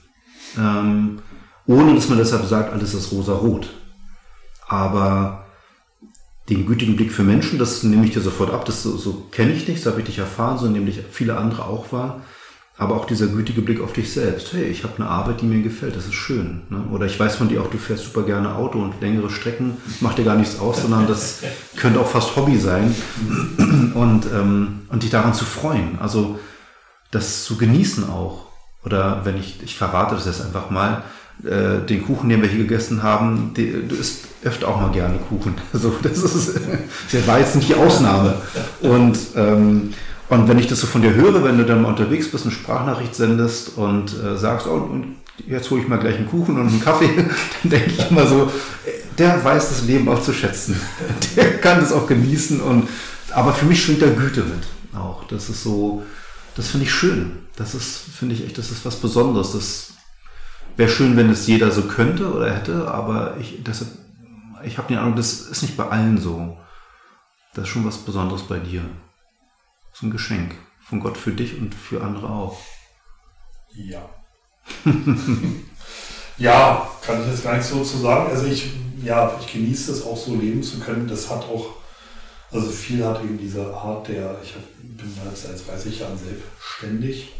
Ähm, ohne dass man deshalb sagt, alles ist rosa-rot. Aber den gütigen Blick für Menschen, das nehme ich dir sofort ab, das so, so kenne ich dich, so habe ich dich erfahren, so nehme ich viele andere auch wahr aber auch dieser gütige Blick auf dich selbst. Hey, ich habe eine Arbeit, die mir gefällt, das ist schön. Ne? Oder ich weiß von dir auch, du fährst super gerne Auto und längere Strecken macht dir gar nichts aus, sondern das könnte auch fast Hobby sein. Und, ähm, und dich daran zu freuen, also das zu genießen auch. Oder wenn ich, ich verrate das jetzt einfach mal, äh, den Kuchen, den wir hier gegessen haben, die, du isst öfter auch mal gerne Kuchen. Also das ist, das war jetzt nicht die Ausnahme. Und ähm, und wenn ich das so von dir höre, wenn du dann mal unterwegs bist, eine Sprachnachricht sendest und äh, sagst, oh, und jetzt hole ich mal gleich einen Kuchen und einen Kaffee, dann denke ich immer so, der weiß das Leben auch zu schätzen. Der kann das auch genießen. Und, aber für mich schwingt da Güte mit auch. Das ist so, das finde ich schön. Das ist, finde ich echt, das ist was Besonderes. Das wäre schön, wenn es jeder so könnte oder hätte, aber ich, ich habe den Eindruck, das ist nicht bei allen so. Das ist schon was Besonderes bei dir ist ein Geschenk von Gott für dich und für andere auch. Ja. ja, kann ich jetzt gar nicht so zu sagen. Also ich, ja, ich genieße es auch so leben zu können. Das hat auch, also viel hat eben diese Art der, ich bin seit 30 Jahren selbstständig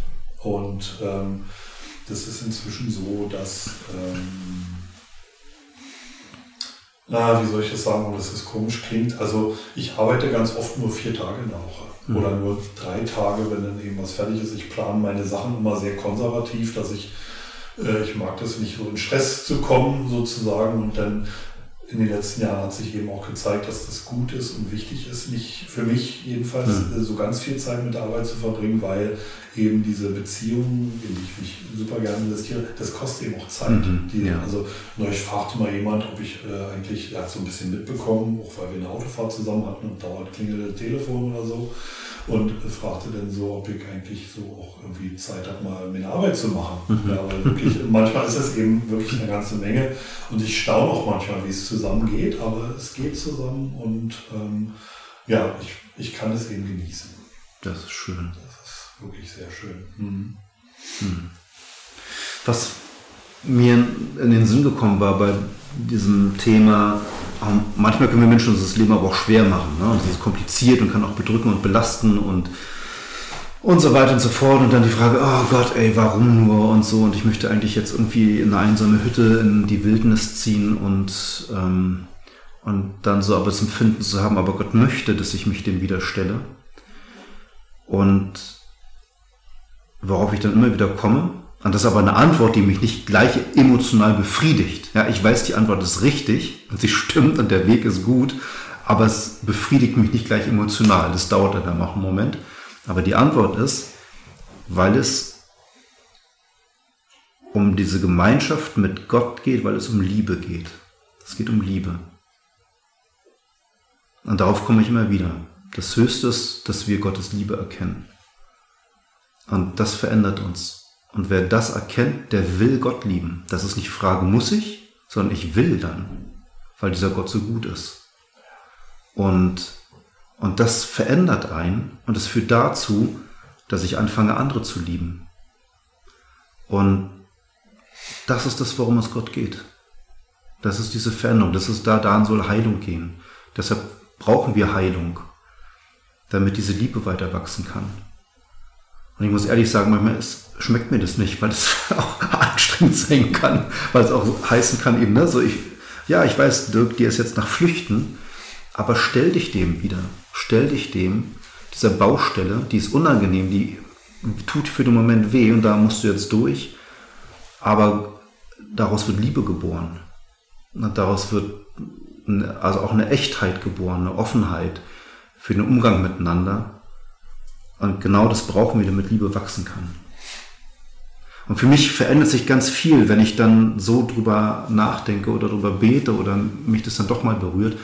und ähm, das ist inzwischen so, dass, ähm, na, wie soll ich das sagen, und das komisch klingt. Also ich arbeite ganz oft nur vier Tage in der Woche mhm. oder nur drei Tage, wenn dann eben was fertig ist. Ich plane meine Sachen immer sehr konservativ, dass ich, äh, ich mag das nicht so in Stress zu kommen sozusagen und dann in den letzten Jahren hat sich eben auch gezeigt, dass das gut ist und wichtig ist, nicht für mich jedenfalls mhm. so ganz viel Zeit mit der Arbeit zu verbringen, weil eben diese Beziehungen, in die ich mich super gerne investiere, das kostet eben auch Zeit. Mhm. Die, ja. Also neulich fragte mal jemand, ob ich äh, eigentlich, er hat so ein bisschen mitbekommen, auch weil wir eine Autofahrt zusammen hatten und dauert klingelte Telefon oder so und fragte dann so, ob ich eigentlich so auch irgendwie Zeit habe, mal meine Arbeit zu machen. Mhm. Ja, weil wirklich, manchmal ist es eben wirklich eine ganze Menge und ich staune auch manchmal, wie es zu zusammen geht, aber es geht zusammen und ähm, ja, ich, ich kann es eben genießen. Das ist schön. Wirklich sehr schön. Mhm. Hm. Was mir in den Sinn gekommen war bei diesem Thema, ähm, manchmal können wir Menschen uns das Leben aber auch schwer machen. Ne? Und es ist kompliziert und kann auch bedrücken und belasten und und so weiter und so fort. Und dann die Frage, oh Gott, ey, warum nur und so. Und ich möchte eigentlich jetzt irgendwie in eine einsame Hütte in die Wildnis ziehen und, ähm, und dann so aber das Empfinden zu haben, aber Gott möchte, dass ich mich dem widerstelle. Und worauf ich dann immer wieder komme, und das ist aber eine Antwort, die mich nicht gleich emotional befriedigt. Ja, ich weiß, die Antwort ist richtig und sie stimmt und der Weg ist gut, aber es befriedigt mich nicht gleich emotional. Das dauert dann auch einen Moment. Aber die Antwort ist, weil es um diese Gemeinschaft mit Gott geht, weil es um Liebe geht. Es geht um Liebe. Und darauf komme ich immer wieder. Das Höchste ist, dass wir Gottes Liebe erkennen. Und das verändert uns. Und wer das erkennt, der will Gott lieben. Das ist nicht Frage, muss ich, sondern ich will dann, weil dieser Gott so gut ist. Und, und das verändert einen und es führt dazu, dass ich anfange, andere zu lieben. Und das ist das, worum es Gott geht. Das ist diese Veränderung. Das ist da, daran soll Heilung gehen. Deshalb brauchen wir Heilung, damit diese Liebe weiter wachsen kann. Und ich muss ehrlich sagen, manchmal ist, schmeckt mir das nicht, weil es auch anstrengend sein kann, weil es auch heißen kann eben, ne, so ich, ja, ich weiß, Dirk, dir ist jetzt nach Flüchten, aber stell dich dem wieder. Stell dich dem, dieser Baustelle, die ist unangenehm, die tut für den Moment weh und da musst du jetzt durch, aber daraus wird Liebe geboren. Und daraus wird also auch eine Echtheit geboren, eine Offenheit für den Umgang miteinander. Und genau das brauchen wir, damit Liebe wachsen kann. Und für mich verändert sich ganz viel, wenn ich dann so drüber nachdenke oder drüber bete oder mich das dann doch mal berührt.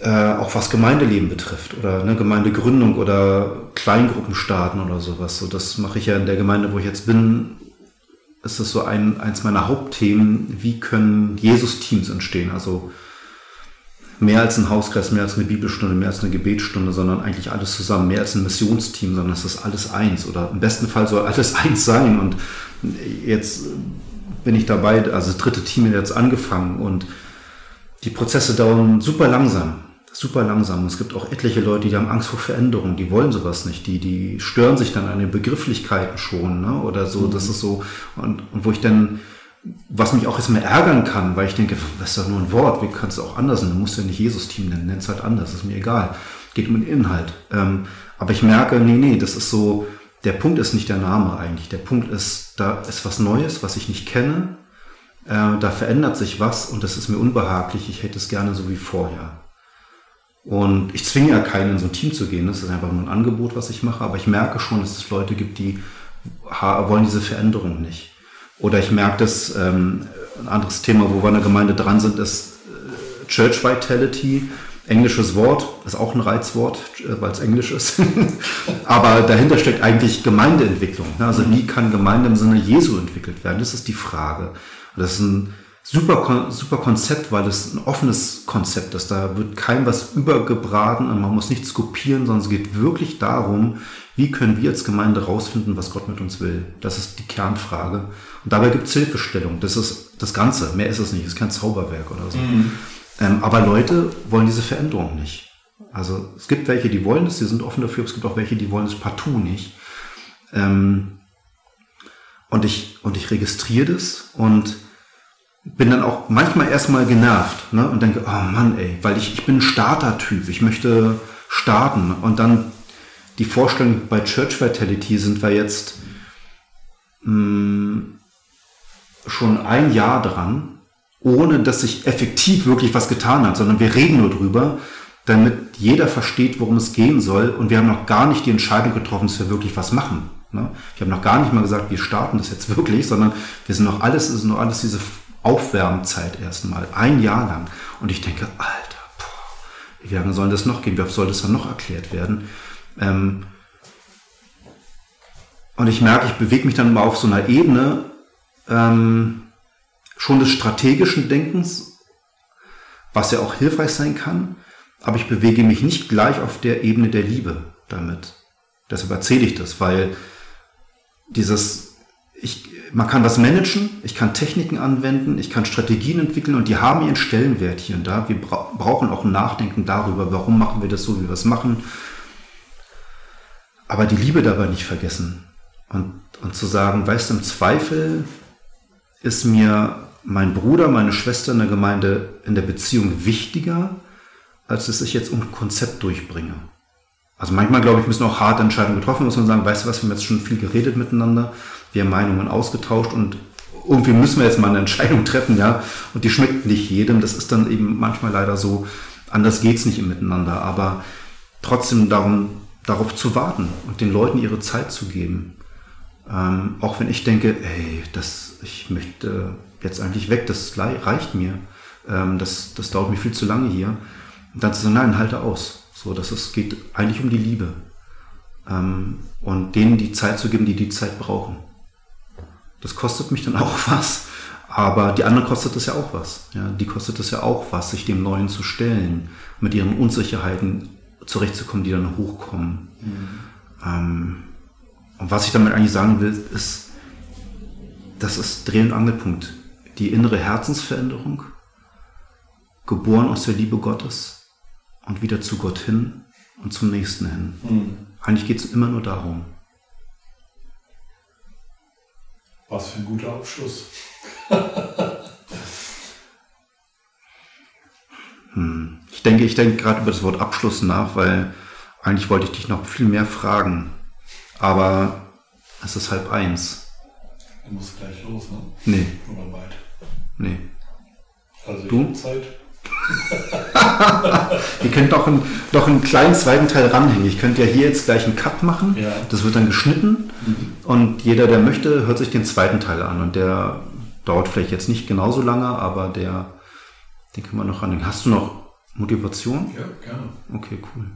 Äh, auch was Gemeindeleben betrifft oder eine Gemeindegründung oder Kleingruppen starten oder sowas. So, das mache ich ja in der Gemeinde, wo ich jetzt bin. Ist das so ein, eins meiner Hauptthemen. Wie können Jesus-Teams entstehen? Also mehr als ein Hauskreis, mehr als eine Bibelstunde, mehr als eine Gebetsstunde, sondern eigentlich alles zusammen, mehr als ein Missionsteam, sondern es ist alles eins oder im besten Fall soll alles eins sein und jetzt bin ich dabei, also das dritte Team hat jetzt angefangen und die Prozesse dauern super langsam, super langsam. Es gibt auch etliche Leute, die haben Angst vor Veränderungen, die wollen sowas nicht, die, die stören sich dann an den Begrifflichkeiten schon, ne? oder so, mhm. das ist so, und, und wo ich dann was mich auch erstmal ärgern kann, weil ich denke, das ist doch nur ein Wort, wie kannst du auch anders nennen? Du musst ja nicht Jesus-Team nennen, nenn es halt anders, ist mir egal. Geht um den Inhalt. Ähm, aber ich merke, nee, nee, das ist so, der Punkt ist nicht der Name eigentlich. Der Punkt ist, da ist was Neues, was ich nicht kenne. Äh, da verändert sich was und das ist mir unbehaglich. Ich hätte es gerne so wie vorher. Und ich zwinge ja keinen, in so ein Team zu gehen. Das ist einfach nur ein Angebot, was ich mache. Aber ich merke schon, dass es Leute gibt, die wollen diese Veränderung nicht. Oder ich merke das, ähm, ein anderes Thema, wo wir in der Gemeinde dran sind, ist äh, Church Vitality. Englisches Wort, ist auch ein Reizwort, äh, weil es Englisch ist. Aber dahinter steckt eigentlich Gemeindeentwicklung. Ne? Also wie kann Gemeinde im Sinne Jesu entwickelt werden? Das ist die Frage. das ist ein super, super Konzept, weil es ein offenes Konzept ist. Da wird kein was übergebraten und man muss nichts kopieren, sondern es geht wirklich darum, wie können wir als Gemeinde rausfinden, was Gott mit uns will? Das ist die Kernfrage. Und dabei gibt es Hilfestellung. Das ist das Ganze. Mehr ist es nicht. Es ist kein Zauberwerk oder so. Mhm. Ähm, aber Leute wollen diese Veränderung nicht. Also es gibt welche, die wollen es, die sind offen dafür. Es gibt auch welche, die wollen es partout nicht. Ähm, und ich, und ich registriere das und bin dann auch manchmal erstmal genervt ne? und denke, oh Mann, ey, weil ich, ich bin ein Starter-Typ. Ich möchte starten. Und dann die Vorstellung bei Church Vitality sind wir jetzt hm, schon ein Jahr dran, ohne dass sich effektiv wirklich was getan hat, sondern wir reden nur drüber, damit jeder versteht, worum es gehen soll. Und wir haben noch gar nicht die Entscheidung getroffen, dass wir wirklich was machen. Ne? Ich habe noch gar nicht mal gesagt, wir starten das jetzt wirklich, sondern wir sind noch alles, ist noch alles diese Aufwärmzeit erstmal, ein Jahr lang. Und ich denke, Alter, boah, wie lange soll das noch gehen? Wie soll das dann noch erklärt werden? Ähm, und ich merke, ich bewege mich dann mal auf so einer Ebene, ähm, schon des strategischen Denkens, was ja auch hilfreich sein kann, aber ich bewege mich nicht gleich auf der Ebene der Liebe damit. Deshalb erzähle ich das, weil dieses, ich, man kann was managen, ich kann Techniken anwenden, ich kann Strategien entwickeln und die haben ihren Stellenwert hier und da. Wir bra brauchen auch ein Nachdenken darüber, warum machen wir das so, wie wir es machen. Aber die Liebe dabei nicht vergessen. Und, und zu sagen, weißt du, im Zweifel ist mir mein Bruder, meine Schwester in der Gemeinde in der Beziehung wichtiger, als dass ich jetzt ein Konzept durchbringe. Also manchmal, glaube ich, müssen auch harte Entscheidungen getroffen, muss man sagen, weißt du was, wir haben jetzt schon viel geredet miteinander, wir haben Meinungen ausgetauscht und irgendwie müssen wir jetzt mal eine Entscheidung treffen, ja. Und die schmeckt nicht jedem. Das ist dann eben manchmal leider so. Anders geht's nicht im Miteinander. Aber trotzdem darum, darauf zu warten und den Leuten ihre Zeit zu geben. Ähm, auch wenn ich denke, ey, das, ich möchte jetzt eigentlich weg, das reicht mir. Ähm, das, das dauert mir viel zu lange hier. Und dann zu sagen, nein, halte aus. So, das ist, geht eigentlich um die Liebe. Ähm, und denen die Zeit zu geben, die die Zeit brauchen. Das kostet mich dann auch was. Aber die anderen kostet es ja auch was. Ja, die kostet es ja auch was, sich dem Neuen zu stellen, mit ihren Unsicherheiten zurechtzukommen, die dann hochkommen. Mhm. Ähm, und was ich damit eigentlich sagen will, ist, das ist Dreh- und Angelpunkt. Die innere Herzensveränderung, geboren aus der Liebe Gottes und wieder zu Gott hin und zum Nächsten hin. Mhm. Eigentlich geht es immer nur darum. Was für ein guter Abschluss. hm. Ich denke, ich denke gerade über das Wort Abschluss nach, weil eigentlich wollte ich dich noch viel mehr fragen. Aber es ist halb eins. Du musst gleich los, ne? Nee. Oder bald? Nee. Also du? Zeit. Ihr könnt doch, ein, doch einen kleinen zweiten Teil ranhängen. Ich könnte ja hier jetzt gleich einen Cut machen. Ja. Das wird dann geschnitten. Mhm. Und jeder, der möchte, hört sich den zweiten Teil an. Und der dauert vielleicht jetzt nicht genauso lange, aber der, den können wir noch ranhängen. Hast du noch Motivation? Ja, gerne. Okay, cool.